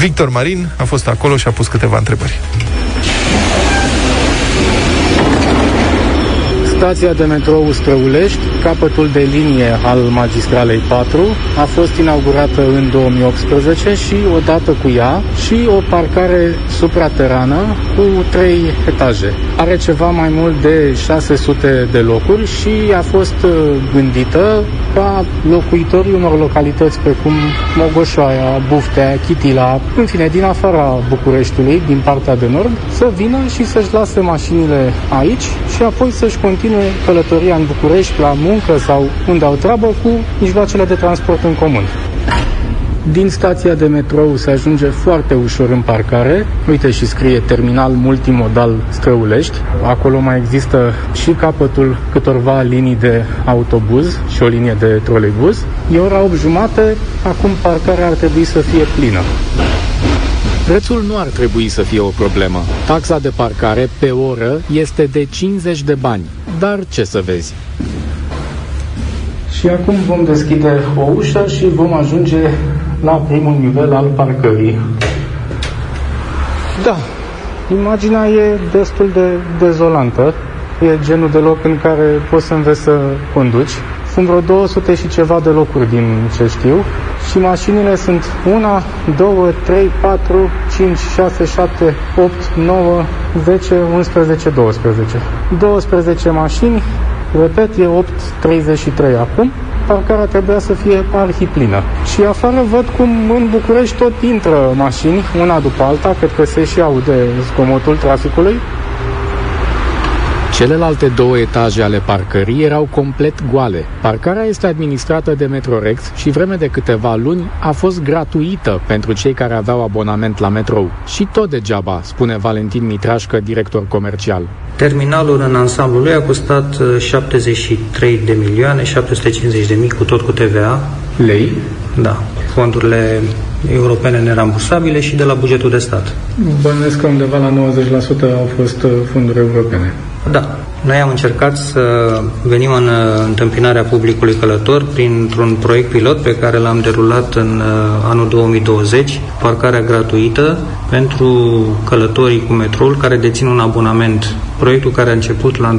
Victor Marin a fost acolo și a pus câteva întrebări. Stația de metrou Străulești, capătul de linie al magistralei 4, a fost inaugurată în 2018 și odată cu ea și o parcare supraterană cu trei etaje. Are ceva mai mult de 600 de locuri și a fost uh, gândită ca locuitorii unor localități precum Mogoșoaia, Buftea, Chitila, în fine, din afara Bucureștiului, din partea de nord, să vină și să-și lase mașinile aici și apoi să-și continue călătoria în București, la muncă sau unde au treabă cu mijloacele de transport în comun. Din stația de metrou se ajunge foarte ușor în parcare. Uite și scrie terminal multimodal Străulești. Acolo mai există și capătul câtorva linii de autobuz și o linie de troleibuz. E ora 8 jumate, acum parcarea ar trebui să fie plină. Prețul nu ar trebui să fie o problemă. Taxa de parcare pe oră este de 50 de bani. Dar ce să vezi? Și acum vom deschide o ușă și vom ajunge la primul nivel al parcării. Da, imaginea e destul de dezolantă. E genul de loc în care poți să înveți să conduci. Sunt vreo 200 și ceva de locuri din ce știu și mașinile sunt 1, 2, 3, 4, 5, 6, 7, 8, 9, 10, 11, 12. 12 mașini, repet, e 8.33 acum, parcarea trebuia să fie arhiplină. Și afară văd cum în București tot intră mașini, una după alta, cred că se și aude zgomotul traficului. Celelalte două etaje ale parcării erau complet goale. Parcarea este administrată de Metrorex și vreme de câteva luni a fost gratuită pentru cei care aveau abonament la metrou. Și tot degeaba, spune Valentin Mitrașcă, director comercial. Terminalul în ansamblul lui a costat uh, 73 de milioane, 750 de mii cu tot cu TVA. Lei? Da. Fondurile europene nerambursabile și de la bugetul de stat. Bănuiesc că undeva la 90% au fost uh, fonduri europene. Da. Noi am încercat să venim în uh, întâmpinarea publicului călător printr-un proiect pilot pe care l-am derulat în uh, anul 2020, parcarea gratuită pentru călătorii cu metroul care dețin un abonament. Proiectul care a început la 1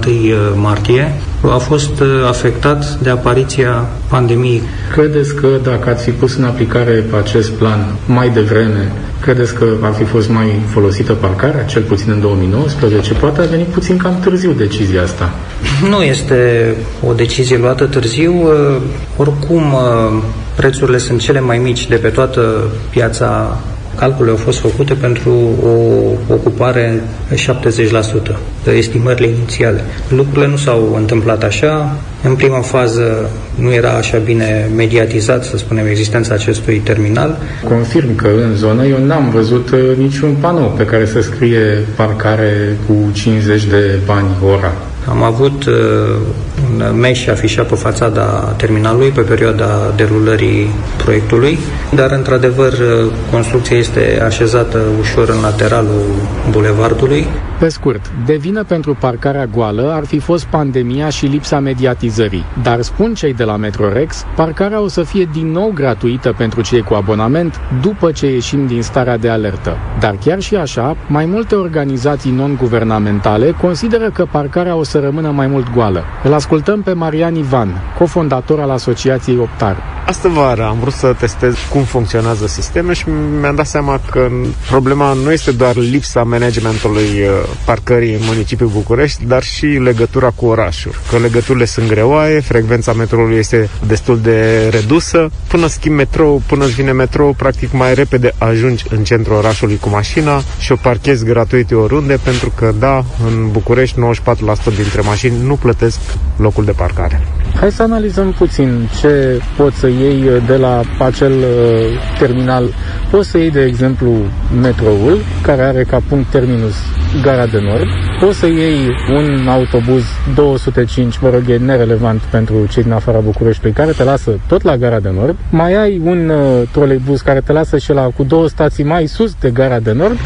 martie a fost uh, afectat de apariția pandemiei. Credeți că dacă ați fi pus în aplicare acest plan mai devreme, credeți că ar fi fost mai folosită parcarea, cel puțin în 2019? Poate a venit puțin cam târziu decizia asta. Nu este o decizie luată târziu. uh, Oricum, uh, prețurile sunt cele mai mici de pe toată piața Calculele au fost făcute pentru o ocupare 70%, de estimările inițiale. Lucrurile nu s-au întâmplat așa. În prima fază nu era așa bine mediatizat, să spunem, existența acestui terminal. Confirm că în zonă eu n-am văzut uh, niciun panou pe care să scrie parcare cu 50 de bani ora. Am avut uh, un meș afișat pe fațada terminalului pe perioada derulării proiectului, dar într-adevăr uh, construcția este așezată ușor în lateralul bulevardului. Pe scurt, de vină pentru parcarea goală ar fi fost pandemia și lipsa mediatizării. Dar spun cei de la Metrorex, parcarea o să fie din nou gratuită pentru cei cu abonament după ce ieșim din starea de alertă. Dar chiar și așa, mai multe organizații non-guvernamentale consideră că parcarea o să rămână mai mult goală. Îl ascultăm pe Marian Ivan, cofondator al Asociației Optar. Astă vară am vrut să testez cum funcționează sistemul și mi-am dat seama că problema nu este doar lipsa managementului uh, parcării în municipiul București, dar și legătura cu orașul. Că legăturile sunt greoaie, frecvența metroului este destul de redusă. Până schimbi metrou, până îți vine metrou, practic mai repede ajungi în centrul orașului cu mașina și o parchezi gratuit oriunde, pentru că, da, în București 94% dintre mașini nu plătesc locul de parcare. Hai să analizăm puțin ce poți să iei de la acel uh, terminal. Poți să iei, de exemplu, metroul, care are ca punct terminus Gara de Nord. Poți să iei un autobuz 205, mă rog, e nerelevant pentru cei din afara Bucureștiului, care te lasă tot la Gara de Nord. Mai ai un uh, troleibuz care te lasă și la cu două stații mai sus de Gara de Nord.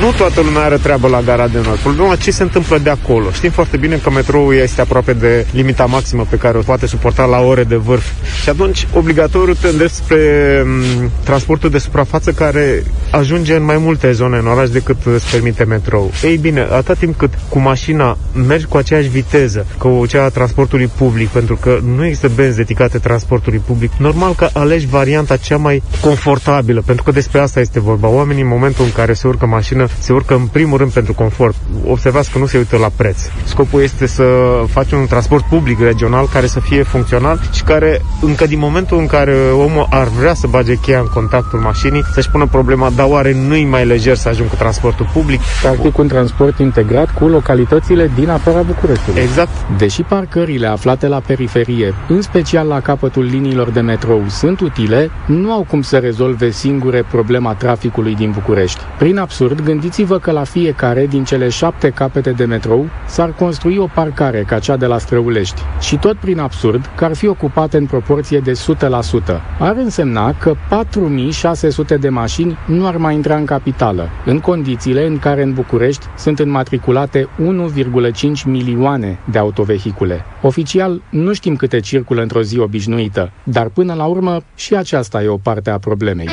Nu toată lumea are treabă la Gara de Nord. Problema ce se întâmplă de acolo. Știm foarte bine că metroul este aproape de limita maximă pe care o poate suporta la ore de vârf. Și atunci, obligatoriu te îndrepți spre m, transportul de suprafață care ajunge în mai multe zone în oraș decât îți permite metrou. Ei bine, atât timp cât cu mașina mergi cu aceeași viteză cu cea a transportului public, pentru că nu există benzi dedicate transportului public, normal că alegi varianta cea mai confortabilă, pentru că despre asta este vorba. Oamenii în momentul în care se urcă mașină, se urcă în primul rând pentru confort. Observați că nu se uită la preț. Scopul este să facem un transport public regional care să fie funcțional și care încă din momentul în care omul ar vrea să bage cheia în contactul mașinii, să-și pună problema, dar oare nu-i mai lejer să ajung cu transportul public? Practic un transport integrat cu localitățile din afara Bucureștiului. Exact. Deși parcările aflate la periferie, în special la capătul liniilor de metrou, sunt utile, nu au cum să rezolve singure problema traficului din București. Prin absurd, gândiți-vă că la fiecare din cele șapte capete de metrou s-ar construi o parcare ca cea de la Străulești. Și tot prin absurd că ar fi ocupate în proporție de 100%. Ar însemna că 4600 de mașini nu ar mai intra în capitală, în condițiile în care în București sunt înmatriculate 1,5 milioane de autovehicule. Oficial, nu știm câte circulă într-o zi obișnuită, dar până la urmă și aceasta e o parte a problemei.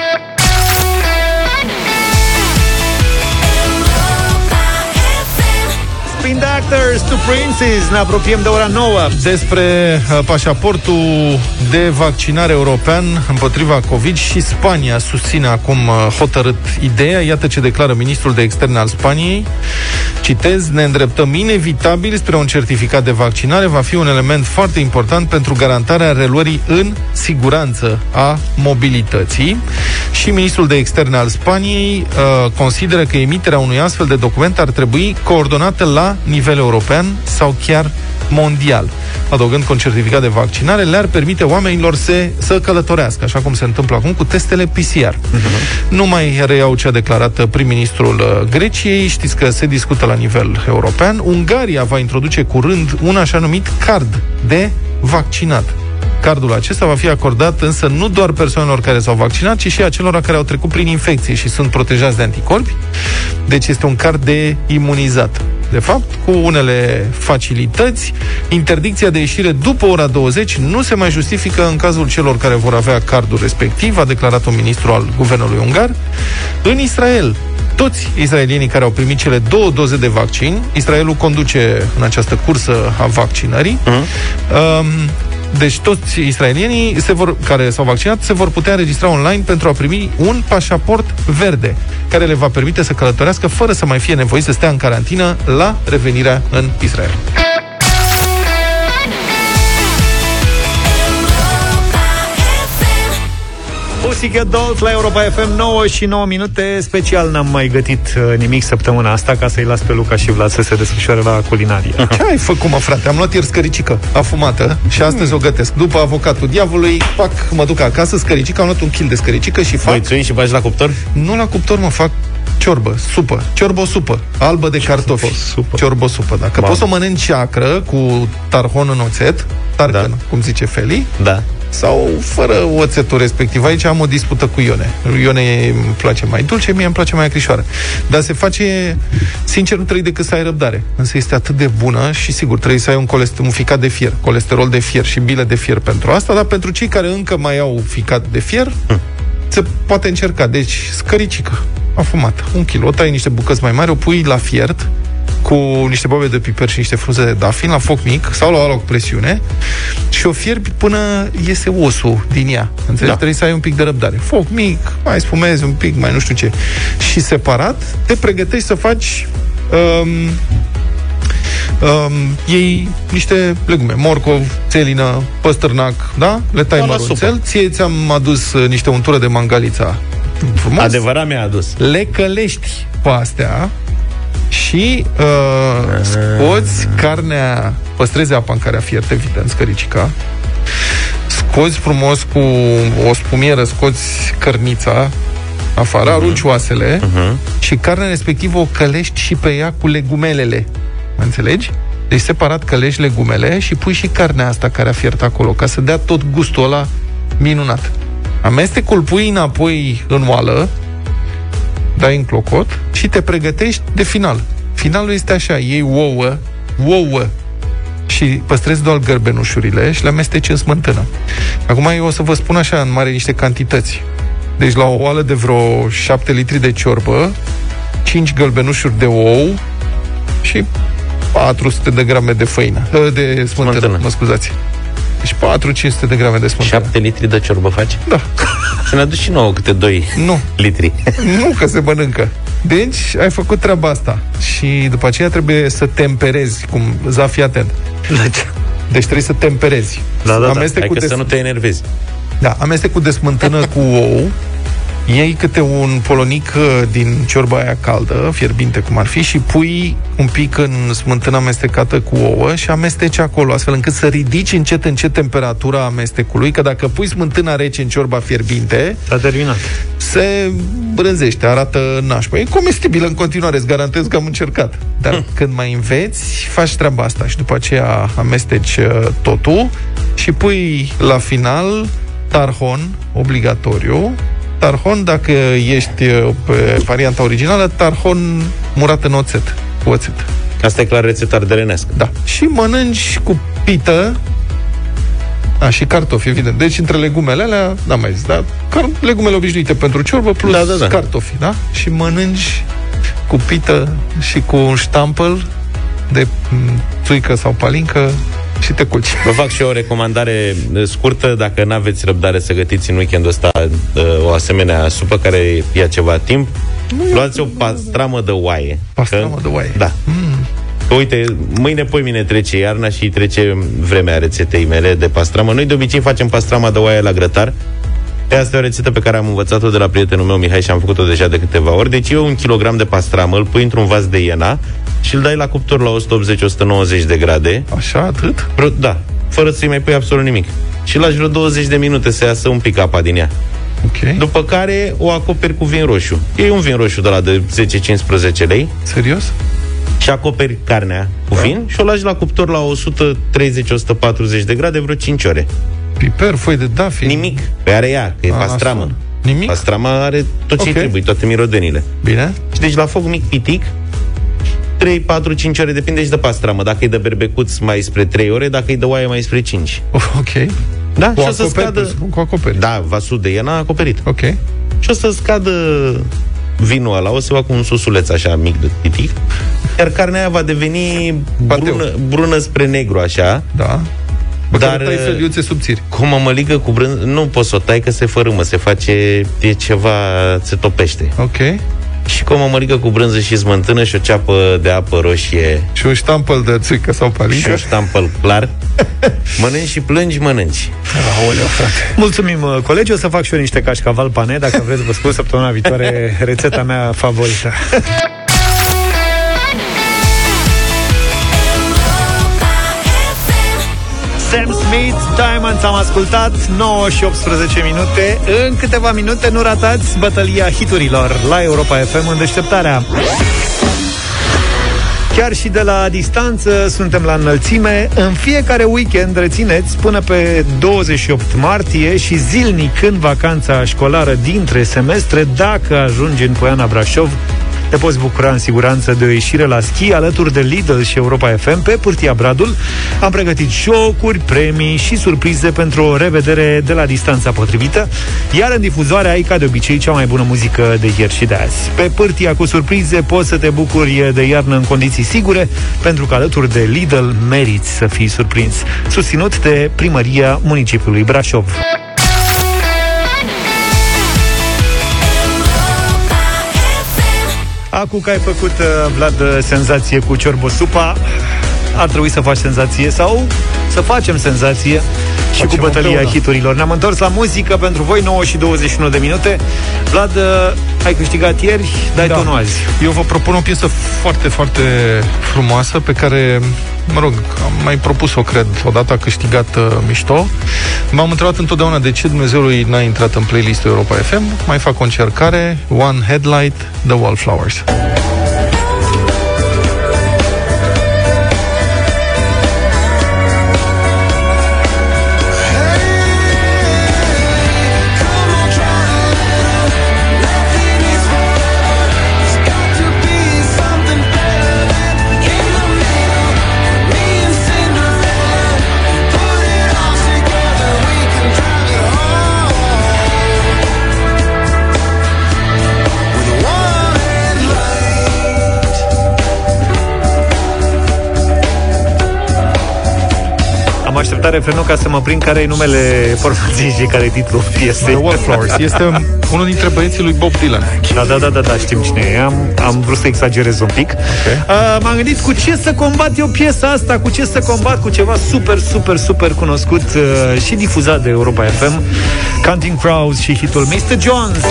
Spin Doctors to Princes Ne apropiem de ora 9 Despre uh, pașaportul de vaccinare european împotriva COVID și Spania susține acum uh, hotărât ideea. Iată ce declară ministrul de externe al Spaniei. Citez, ne îndreptăm inevitabil spre un certificat de vaccinare. Va fi un element foarte important pentru garantarea reluării în siguranță a mobilității. Și ministrul de externe al Spaniei uh, consideră că emiterea unui astfel de document ar trebui coordonată la nivel european sau chiar mondial. Adăugând că un certificat de vaccinare le-ar permite oamenilor să, să călătorească, așa cum se întâmplă acum cu testele PCR. Uh-huh. Nu mai reiau ce a declarat prim-ministrul uh, Greciei, știți că se discută la nivel european. Ungaria va introduce curând un așa numit card de vaccinat. Cardul acesta va fi acordat însă nu doar persoanelor care s-au vaccinat, ci și acelora care au trecut prin infecție și sunt protejați de anticorpi. Deci este un card de imunizat. De fapt, cu unele facilități, interdicția de ieșire după ora 20 nu se mai justifică în cazul celor care vor avea cardul respectiv, a declarat un ministru al guvernului ungar. În Israel, toți israelienii care au primit cele două doze de vaccin, Israelul conduce în această cursă a vaccinării, uh-huh. um, deci toți israelienii se vor, care s-au vaccinat se vor putea înregistra online pentru a primi un pașaport verde, care le va permite să călătorească fără să mai fie nevoit să stea în carantină la revenirea în Israel. Pussycat Dolls la Europa FM 9 și 9 minute Special n-am mai gătit uh, nimic săptămâna asta Ca să-i las pe Luca și Vlad să se desfășoare la culinarie Ce ai făcut, mă, frate? Am luat ieri scăricică afumată și astăzi o gătesc. După avocatul diavolului, fac, mă duc acasă, scăricică, am luat un kil de scăricică și fac... Băi, și bagi la cuptor? Nu la cuptor, mă, fac ciorbă, supă, ciorbă supă, albă de cartofi, supă. ciorbă supă, da. Că Mamă. poți să o mănânci acră cu tarhon în oțet, tarcan, da. cum zice Feli, Da. Sau fără oțetul respectiv. Aici am o dispută cu Ione. Ione îmi place mai dulce, mie îmi place mai acrișoară. Dar se face, sincer, nu trebuie decât să ai răbdare. Însă este atât de bună și sigur, trebuie să ai un, colesterol, un ficat de fier, colesterol de fier și bile de fier pentru asta, dar pentru cei care încă mai au ficat de fier, se poate încerca. Deci, scăricică, afumată, un kilo, o tai niște bucăți mai mari, o pui la fiert, cu niște bobe de piper și niște frunze de dafin la foc mic sau la o cu presiune și o fierbi până iese osul din ea. Înțelegi? Da. Trebuie să ai un pic de răbdare. Foc mic, mai spumezi un pic, mai nu știu ce. Și separat te pregătești să faci um, um, iei niște legume, morcov, țelină, păstârnac, da? Le tai Da, la mărunțel. supă. Ție ți-am adus uh, niște untură de mangalița frumos. Adevărat mi-a adus. Le călești pe astea și uh, scoți carnea, păstrezi apa în care a fiert, evident, scăricica, scoți frumos cu o spumieră, scoți cărnița afară, uh-huh. arunci oasele uh-huh. și carnea respectivă o călești și pe ea cu legumelele. Mă înțelegi? Deci separat călești legumele și pui și carnea asta care a fiert acolo, ca să dea tot gustul ăla minunat. Amestecul pui înapoi în oală, dai în clocot și te pregătești de final. Finalul este așa, iei ouă, ouă, și păstrezi doar gărbenușurile și le amesteci în smântână. Acum eu o să vă spun așa în mare niște cantități. Deci la o oală de vreo 7 litri de ciorbă, 5 gălbenușuri de ou și 400 de grame de făină, uh, de smântână, Smântână. mă scuzați. Deci 4-500 de grame de smântână. 7 litri de ciorbă faci? Da. Să ne aduci și nouă câte 2 Nu. litri. Nu, că se mănâncă. Deci, ai făcut treaba asta. Și după aceea trebuie să temperezi, cum, za, fii atent. Deci trebuie să temperezi. Da, da, da. Amestec Hai cu că des- să nu te enervezi. Da, amestec cu desmântână cu ou, iei câte un polonic uh, din ciorba aia caldă, fierbinte cum ar fi, și pui un pic în smântână amestecată cu ouă și amesteci acolo, astfel încât să ridici încet, încet temperatura amestecului, că dacă pui smântâna rece în ciorba fierbinte, S-a terminat. se brânzește, arată nașpa. E comestibil în continuare, îți garantez că am încercat. Dar când mai înveți, faci treaba asta și după aceea amesteci uh, totul și pui la final tarhon, obligatoriu. Tarhon, dacă ești uh, pe varianta originală, tarhon murat în oțet, cu oțet. Asta e clar rețeta ardelenească. Da. Și mănânci cu pită a, și cartofi, evident. Deci, între legumele alea, n-am mai zis, da? Car- legumele obișnuite pentru ciorbă plus Da, da, da. cartofi, da? Și mănânci cu pită și cu un ștampăl de m, țuică sau palincă și te culci. Vă fac și eu o recomandare uh, scurtă, dacă nu aveți răbdare să gătiți în weekendul ăsta uh, o asemenea supă care ia ceva timp, luați o pastramă de oaie. Pastramă de oaie. Da. Că uite, mâine, poi mine trece iarna și trece vremea rețetei mele de pastramă. Noi de obicei facem pastrama de oaie la grătar. E asta e o rețetă pe care am învățat-o de la prietenul meu Mihai și am făcut-o deja de câteva ori. Deci e un kilogram de pastramă, îl pui într-un vas de iena și îl dai la cuptor la 180-190 de grade. Așa, atât? Vreo, da, fără să-i mai pui absolut nimic. Și lași vreo 20 de minute să iasă un pic apa din ea. Ok. După care o acoperi cu vin roșu. E un vin roșu de la de 10-15 lei Serios? și acoperi carnea cu vin și o lași la cuptor la 130-140 de grade vreo 5 ore. Piper, foi de dafi. Nimic. Pe are ea, că e A, pastramă. sună. Nimic? Pastrama are tot ce Ok. trebuie, toate mirodenile. Bine. Și deci la foc mic pitic, 3, 4, 5 ore, depinde și de pastramă. Dacă e de berbecuț, mai spre 3 ore, dacă e de oaie, mai spre 5. Ok. Da? Cu și o să acoperi, scadă... presupun, cu acoperi. Da, vasul de iena acoperit. Ok. Și o să scadă vinul ăla, o să fac un susuleț așa mic de pitic, iar carnea aia va deveni brună, brună spre negru așa. Da. Bă, Dar Dar tai feliuțe subțiri. cu o mămăligă cu brânză, nu poți să o tai că se fărâmă, se face, e ceva, se topește. Ok. Și cu o mămăligă cu brânză și smântână și o ceapă de apă roșie Și un ștampăl de țuică sau și palincă. un ștampăl clar. mănânci și plângi, mănânci. Aoleu, frate. Mulțumim, uh, colegi. O să fac și eu niște cașcaval pane. Dacă vreți, vă spun săptămâna viitoare rețeta mea favorită. Sam Smith, Diamonds am ascultat 9 și 18 minute În câteva minute nu ratați bătălia hiturilor La Europa FM în deșteptarea Chiar și de la distanță suntem la înălțime. În fiecare weekend, rețineți, până pe 28 martie și zilnic în vacanța școlară dintre semestre, dacă ajungi în Poiana Brașov, te poți bucura în siguranță de o ieșire la schi alături de Lidl și Europa FM pe Pârtia Bradul. Am pregătit jocuri, premii și surprize pentru o revedere de la distanța potrivită, iar în difuzoare ai ca de obicei cea mai bună muzică de ieri și de azi. Pe Pârtia cu surprize poți să te bucuri de iarnă în condiții sigure, pentru că alături de Lidl meriți să fii surprins. Susținut de Primăria Municipiului Brașov. Acum că ai făcut, uh, Vlad, uh, senzație cu ciorbosupa, ar trebui să faci senzație sau să facem senzație și Facem cu bătălia împreună. hiturilor. Ne-am întors la muzică pentru voi, 9 și 21 de minute. Vlad, uh, ai câștigat ieri, dai Da. tonul azi. Eu vă propun o piesă foarte, foarte frumoasă pe care, mă rog, am mai propus-o, cred, odată a câștigat uh, mișto. M-am întrebat întotdeauna de ce Dumnezeului n-a intrat în playlistul Europa FM. Mai fac o încercare. One Headlight, The Wallflowers. With așteptat refrenul ca să mă prind care e numele formației și care e titlul piesei. The Wallflowers. Este unul dintre băieții lui Bob Dylan. Da, da, da, da, da știm cine e. Am, am vrut să exagerez un pic. Okay. Uh, m-am gândit cu ce să combat eu piesa asta, cu ce să combat, cu ceva super, super, super cunoscut uh, și difuzat de Europa FM. Counting Crows și hitul Mr. Jones.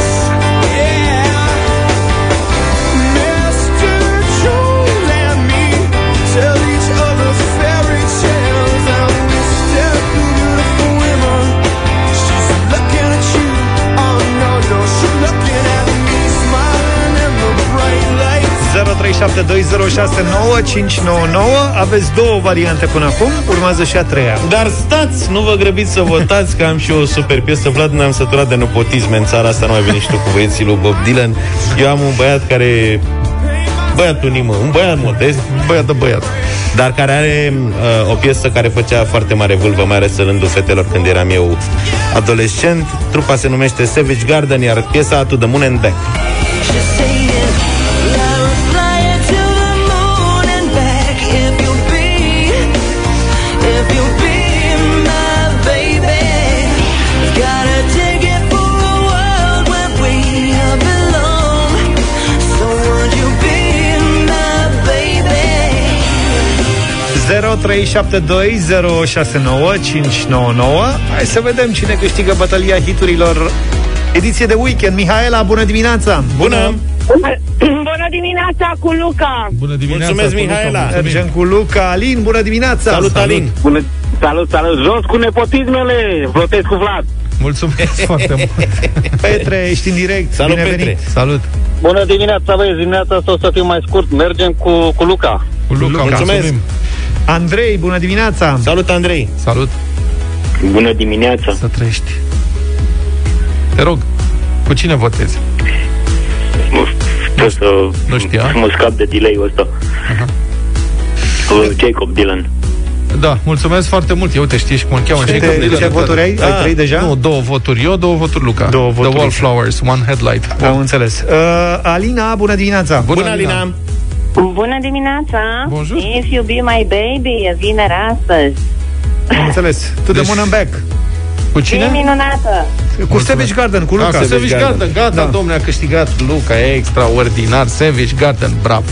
Aveți două variante până acum, urmează și a treia. Dar stați, nu vă grăbiți să votați Că am și eu o super piesă Vlad, ne-am săturat de nepotisme în țara asta Nu mai veni și tu cu băieții lui Bob Dylan Eu am un băiat care Băiatul nimă, un băiat modest Băiat de băiat dar care are uh, o piesă care făcea foarte mare vâlvă, mai ales în rândul fetelor când eram eu adolescent. Trupa se numește Savage Garden, iar piesa To the Moon and Back. Hai să vedem cine câștigă bătălia hiturilor. Ediție de weekend. Mihaela, bună dimineața! Bună! Bună dimineața cu Luca! Bună dimineața Mulțumesc Mihaela! Mergem cu Luca. Alin, bună dimineața! Salut, salut. Alin Bună, salut, salut! Jos cu nepotismele! Votez cu Vlad! Mulțumesc foarte mult! Petre, ești în direct. Salut Bine Petre! venit. Salut! Bună dimineața, băieți, dimineața asta o să fiu mai scurt. Mergem cu, cu Luca. Cu Luca, Mulțumesc. mulțumim. Andrei, bună dimineața Salut Andrei Salut Bună dimineața! Să trăiești Te rog, cu cine votezi? Trebuie să Nu știa? mă scap de delay-ul ăsta. Uh, Jacob Dylan. Da, mulțumesc foarte mult. Eu te știi și cum îl cheamă. Ce- Jacob ce Dylan. voturi ai? Ai trei deja? Nu, două voturi eu, două voturi Luca. Două voturi. The Wallflowers, One Headlight. Am înțeles uh, Alina, bună dimineața Bună, Bună Alina Bună dimineața Bonjour. If you be my baby E vineri astăzi Am înțeles To the Deci- moon and back Cu E cine? minunată Cu Savage Garden, cu Luca Ah, Savage Garden. Garden, gata, Da. domnule, a câștigat Luca, e extraordinar, Savage Garden, bravo.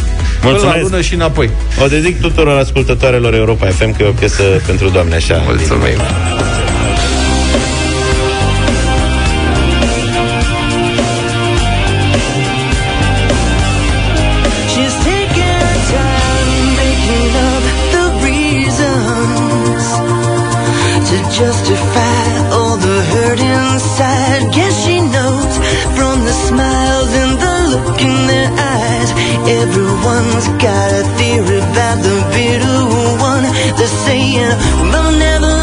Până la Mulțumesc. lună și înapoi. O dedic tuturor ascultătoarelor Europa FM Că e o piesă pentru doamne așa Mulțumim. She's justify all the hurt inside. Guess she knows from the smiles and the look in their eyes. Everyone's got a theory about the bitter one. They're saying, well, never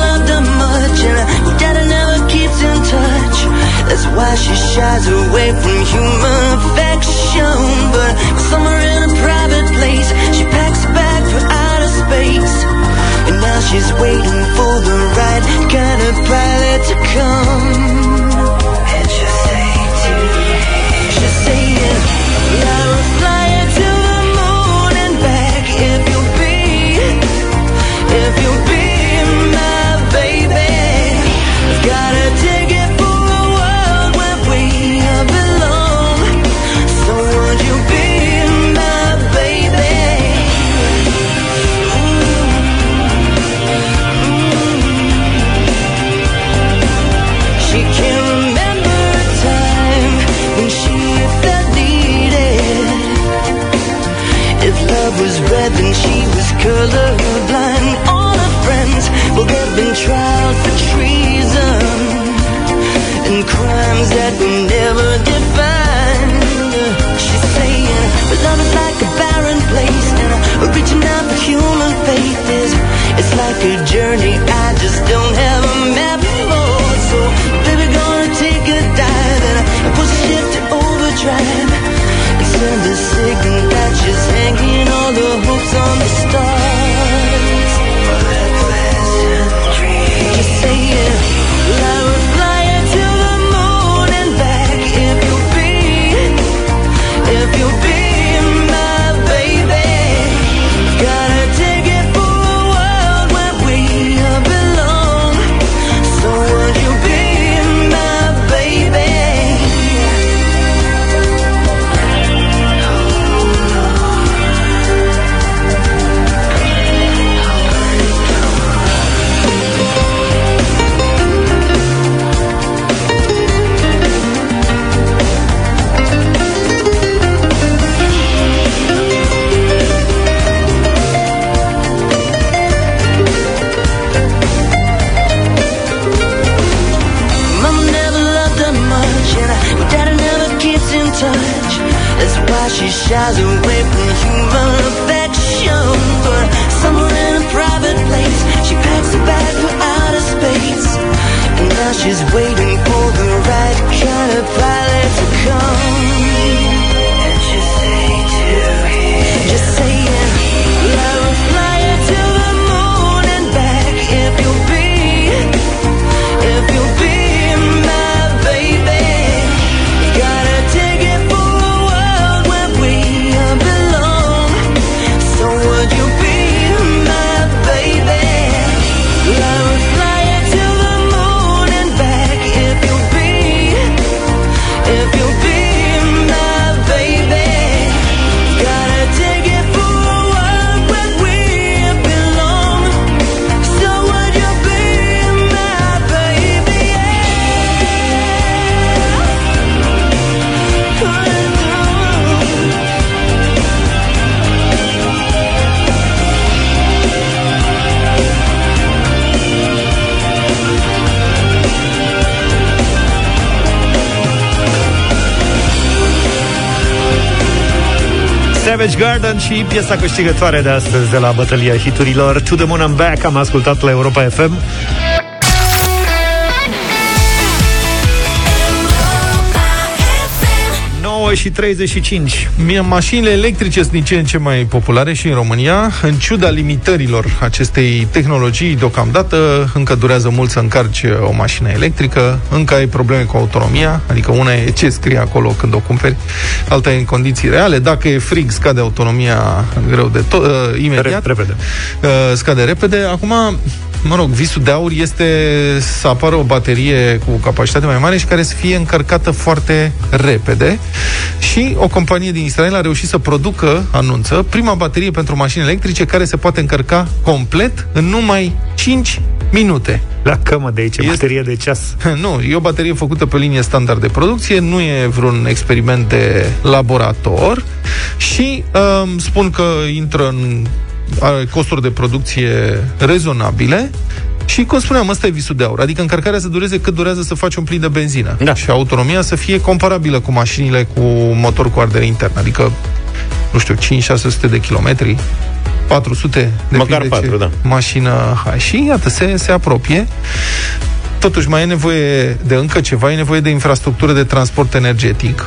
și piesa câștigătoare de astăzi de la bătălia hiturilor To the Moon and Back am ascultat la Europa FM și 35 Mie, mașinile electrice sunt din ce în ce mai populare și în România. În ciuda limitărilor acestei tehnologii, deocamdată încă durează mult să încarci o mașină electrică, încă ai probleme cu autonomia, adică una e ce scrie acolo când o cumperi, alta e în condiții reale. Dacă e frig, scade autonomia greu de tot, uh, imediat. Repede. Uh, scade repede. Acum, mă rog, visul de aur este să apară o baterie cu capacitate mai mare și care să fie încărcată foarte repede. Și o companie din Israel a reușit să producă, anunță, prima baterie pentru mașini electrice care se poate încărca complet în numai 5 minute. La cămă de aici, baterie de ceas. Nu, e o baterie făcută pe linie standard de producție, nu e vreun experiment de laborator și um, spun că intră în are costuri de producție rezonabile și, cum spuneam, ăsta e visul de aur. Adică încărcarea să dureze cât durează să faci un plin de benzină. Da. Și autonomia să fie comparabilă cu mașinile cu motor cu ardere internă. Adică, nu știu, 5-600 de kilometri, 400 de Măcar 4, da. mașină. Hai, și iată, se, se apropie. Totuși mai e nevoie de încă ceva, e nevoie de infrastructură de transport energetic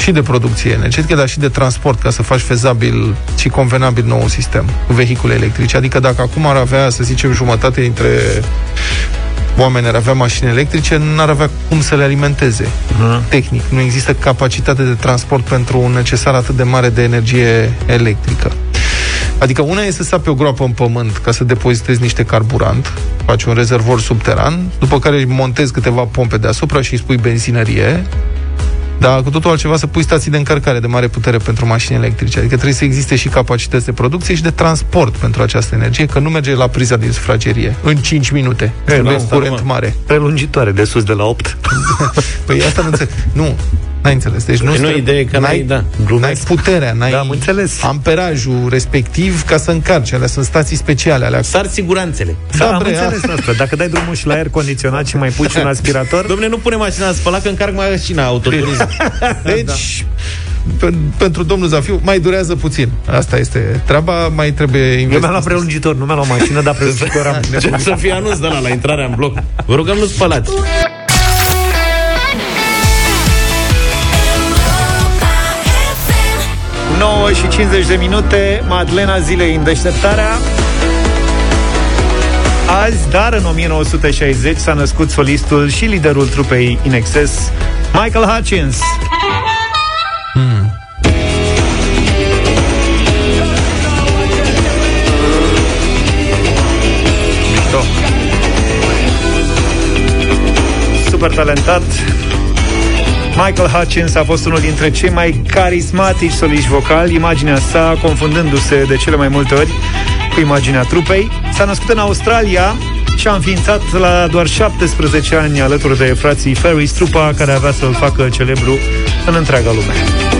și de producție energetică, dar și de transport, ca să faci fezabil și convenabil nou sistem cu vehicule electrice. Adică dacă acum ar avea, să zicem, jumătate dintre oameni ar avea mașini electrice, nu ar avea cum să le alimenteze. Uh-huh. Tehnic. Nu există capacitate de transport pentru un necesar atât de mare de energie electrică. Adică una e să sapi o groapă în pământ ca să depozitezi niște carburant, faci un rezervor subteran, după care montezi câteva pompe deasupra și îi spui benzinărie, dar cu totul altceva să pui stații de încărcare de mare putere pentru mașini electrice. Adică trebuie să existe și capacități de producție și de transport pentru această energie, că nu merge la priza din sufragerie în 5 minute. E, trebuie nu, curent normal. mare. Prelungitoare de sus de la 8. păi asta nu înțeleg. Nu, N-ai înțeles. Deci nu, Nu, stă- ideea e că n-ai- da, n-ai puterea, n-ai Da, am înțeles. amperajul respectiv ca să încarci. Alea sunt stații speciale. Alea. Sar siguranțele. Da, am bre, înțeles asta. Dacă dai drumul și la aer condiționat și mai pui și un aspirator, Domne, nu pune mașina în spălat că încarc mașina autoturism. Deci, pe, pentru domnul Zafiu, mai durează puțin. Asta este treaba, mai trebuie eu mi-am luat investit. prelungitor, nu mi-am luat mașină, dar prelungitor am să fie anunț de la, la intrarea în bloc. Vă rugăm, nu spălați. 9 și 50 de minute, Madlena zilei în deșteptarea. Azi, dar în 1960 s-a născut solistul și liderul trupei In Excess, Michael Hutchins. Mișto. Super talentat. Michael Hutchins a fost unul dintre cei mai carismatici soliști vocali, imaginea sa confundându-se de cele mai multe ori cu imaginea trupei. S-a născut în Australia și a înființat la doar 17 ani alături de frații Ferris, trupa care avea să-l facă celebru în întreaga lume.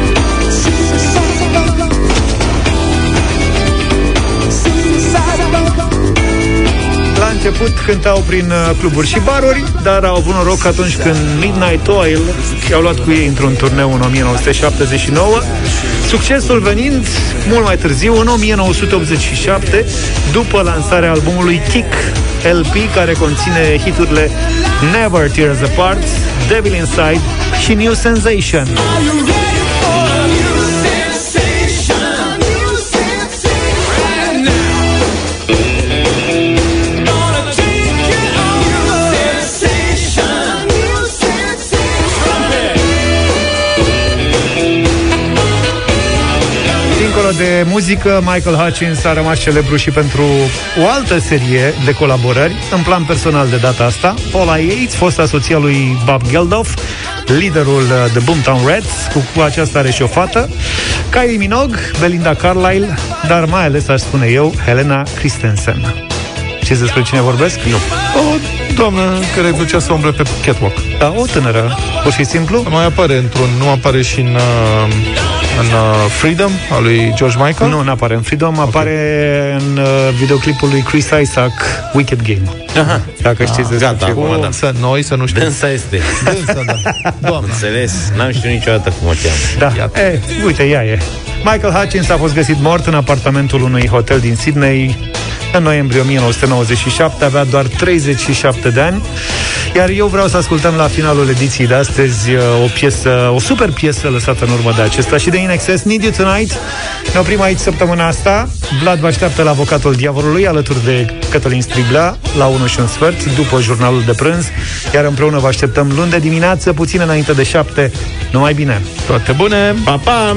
Început cântau prin uh, cluburi și baruri, dar au avut noroc atunci când Midnight Oil și-au luat cu ei într-un turneu în 1979, succesul venind mult mai târziu, în 1987, după lansarea albumului Kick LP, care conține hiturile Never Tears Apart, Devil Inside și New Sensation. Dincolo de muzică, Michael Hutchins a rămas celebru și pentru o altă serie de colaborări, în plan personal de data asta. Paula Yates, fosta soția lui Bob Geldof, liderul uh, The Boomtown Rats, cu, cu aceasta are și o fată, Kylie Minogue, Belinda Carlisle, dar mai ales, aș spune eu, Helena Christensen. Știți despre cine vorbesc? Nu. O doamnă care ducea să umble pe catwalk. Da, o tânără, pur și simplu. Mai apare într-un... Nu apare și în, uh, în uh, Freedom, al lui George Michael? Nu, nu apare în Freedom, apare în uh, videoclipul lui Chris Isaac, Wicked Game. Aha. Dacă știți ah, gata, acum, da. Însă noi să nu știm. Dânsa este. Dânsa, da. Doamna. Înțeles. N-am știut niciodată cum o cheamă. Da. E, eh, uite, ea e. Michael Hutchins a fost găsit mort în apartamentul unui hotel din Sydney în noiembrie 1997 avea doar 37 de ani, iar eu vreau să ascultăm la finalul ediției de astăzi uh, o piesă, o super piesă lăsată în urmă de acesta și de Inexcess, Need You Tonight. Ne oprim aici săptămâna asta. Vlad vă așteaptă la avocatul diavolului alături de Cătălin Striblea la 1 și un sfert după jurnalul de prânz, iar împreună vă așteptăm luni de dimineață, puțin înainte de 7. Numai bine! Toate bune! Pa, pa!